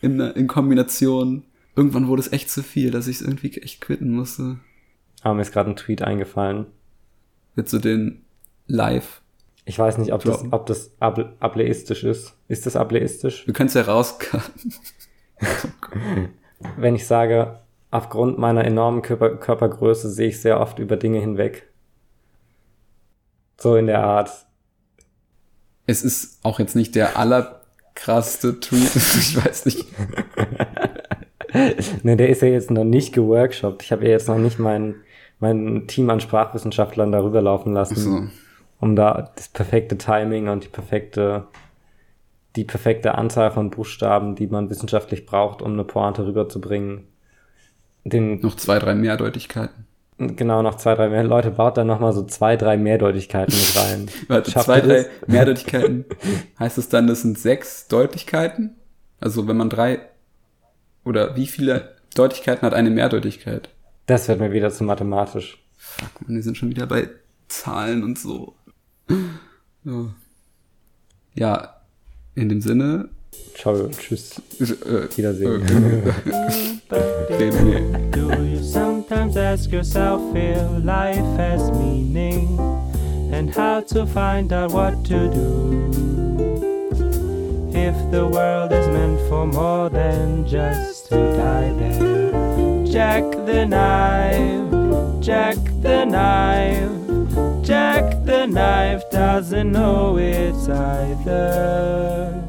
in, in Kombination. Irgendwann wurde es echt zu viel, dass ich es irgendwie echt quitten musste. Aber mir ist gerade ein Tweet eingefallen. Mit so den Live. Ich weiß nicht, ob das, ob das able, ableistisch ist. Ist das ableistisch? Wir können es ja rauskarten. Wenn ich sage, aufgrund meiner enormen Körper, Körpergröße sehe ich sehr oft über Dinge hinweg. So in der Art. Es ist auch jetzt nicht der allerkrasseste Tweet, ich weiß nicht. ne, der ist ja jetzt noch nicht geworkshopt. Ich habe ja jetzt noch nicht mein, mein Team an Sprachwissenschaftlern darüber laufen lassen, so. um da das perfekte Timing und die perfekte, die perfekte Anzahl von Buchstaben, die man wissenschaftlich braucht, um eine Pointe rüberzubringen. Den, noch zwei, drei Mehrdeutigkeiten. Genau, noch zwei, drei mehr Leute baut dann nochmal so zwei, drei Mehrdeutigkeiten mit rein. Warte, Schafft zwei, drei Mehrdeutigkeiten. heißt es dann, das sind sechs Deutlichkeiten? Also wenn man drei oder wie viele Deutlichkeiten hat eine Mehrdeutigkeit? Das wird mir wieder zu mathematisch. Fuck, man, wir sind schon wieder bei Zahlen und so. Ja, ja In dem Sinne. Ciao, tschüss. Äh, Wiedersehen. Okay, nee. Do you sometimes ask yourself if life has meaning and how to find out what to do? If the world is meant for more than just to die there, Jack the knife, Jack the knife, Jack the knife doesn't know it's either.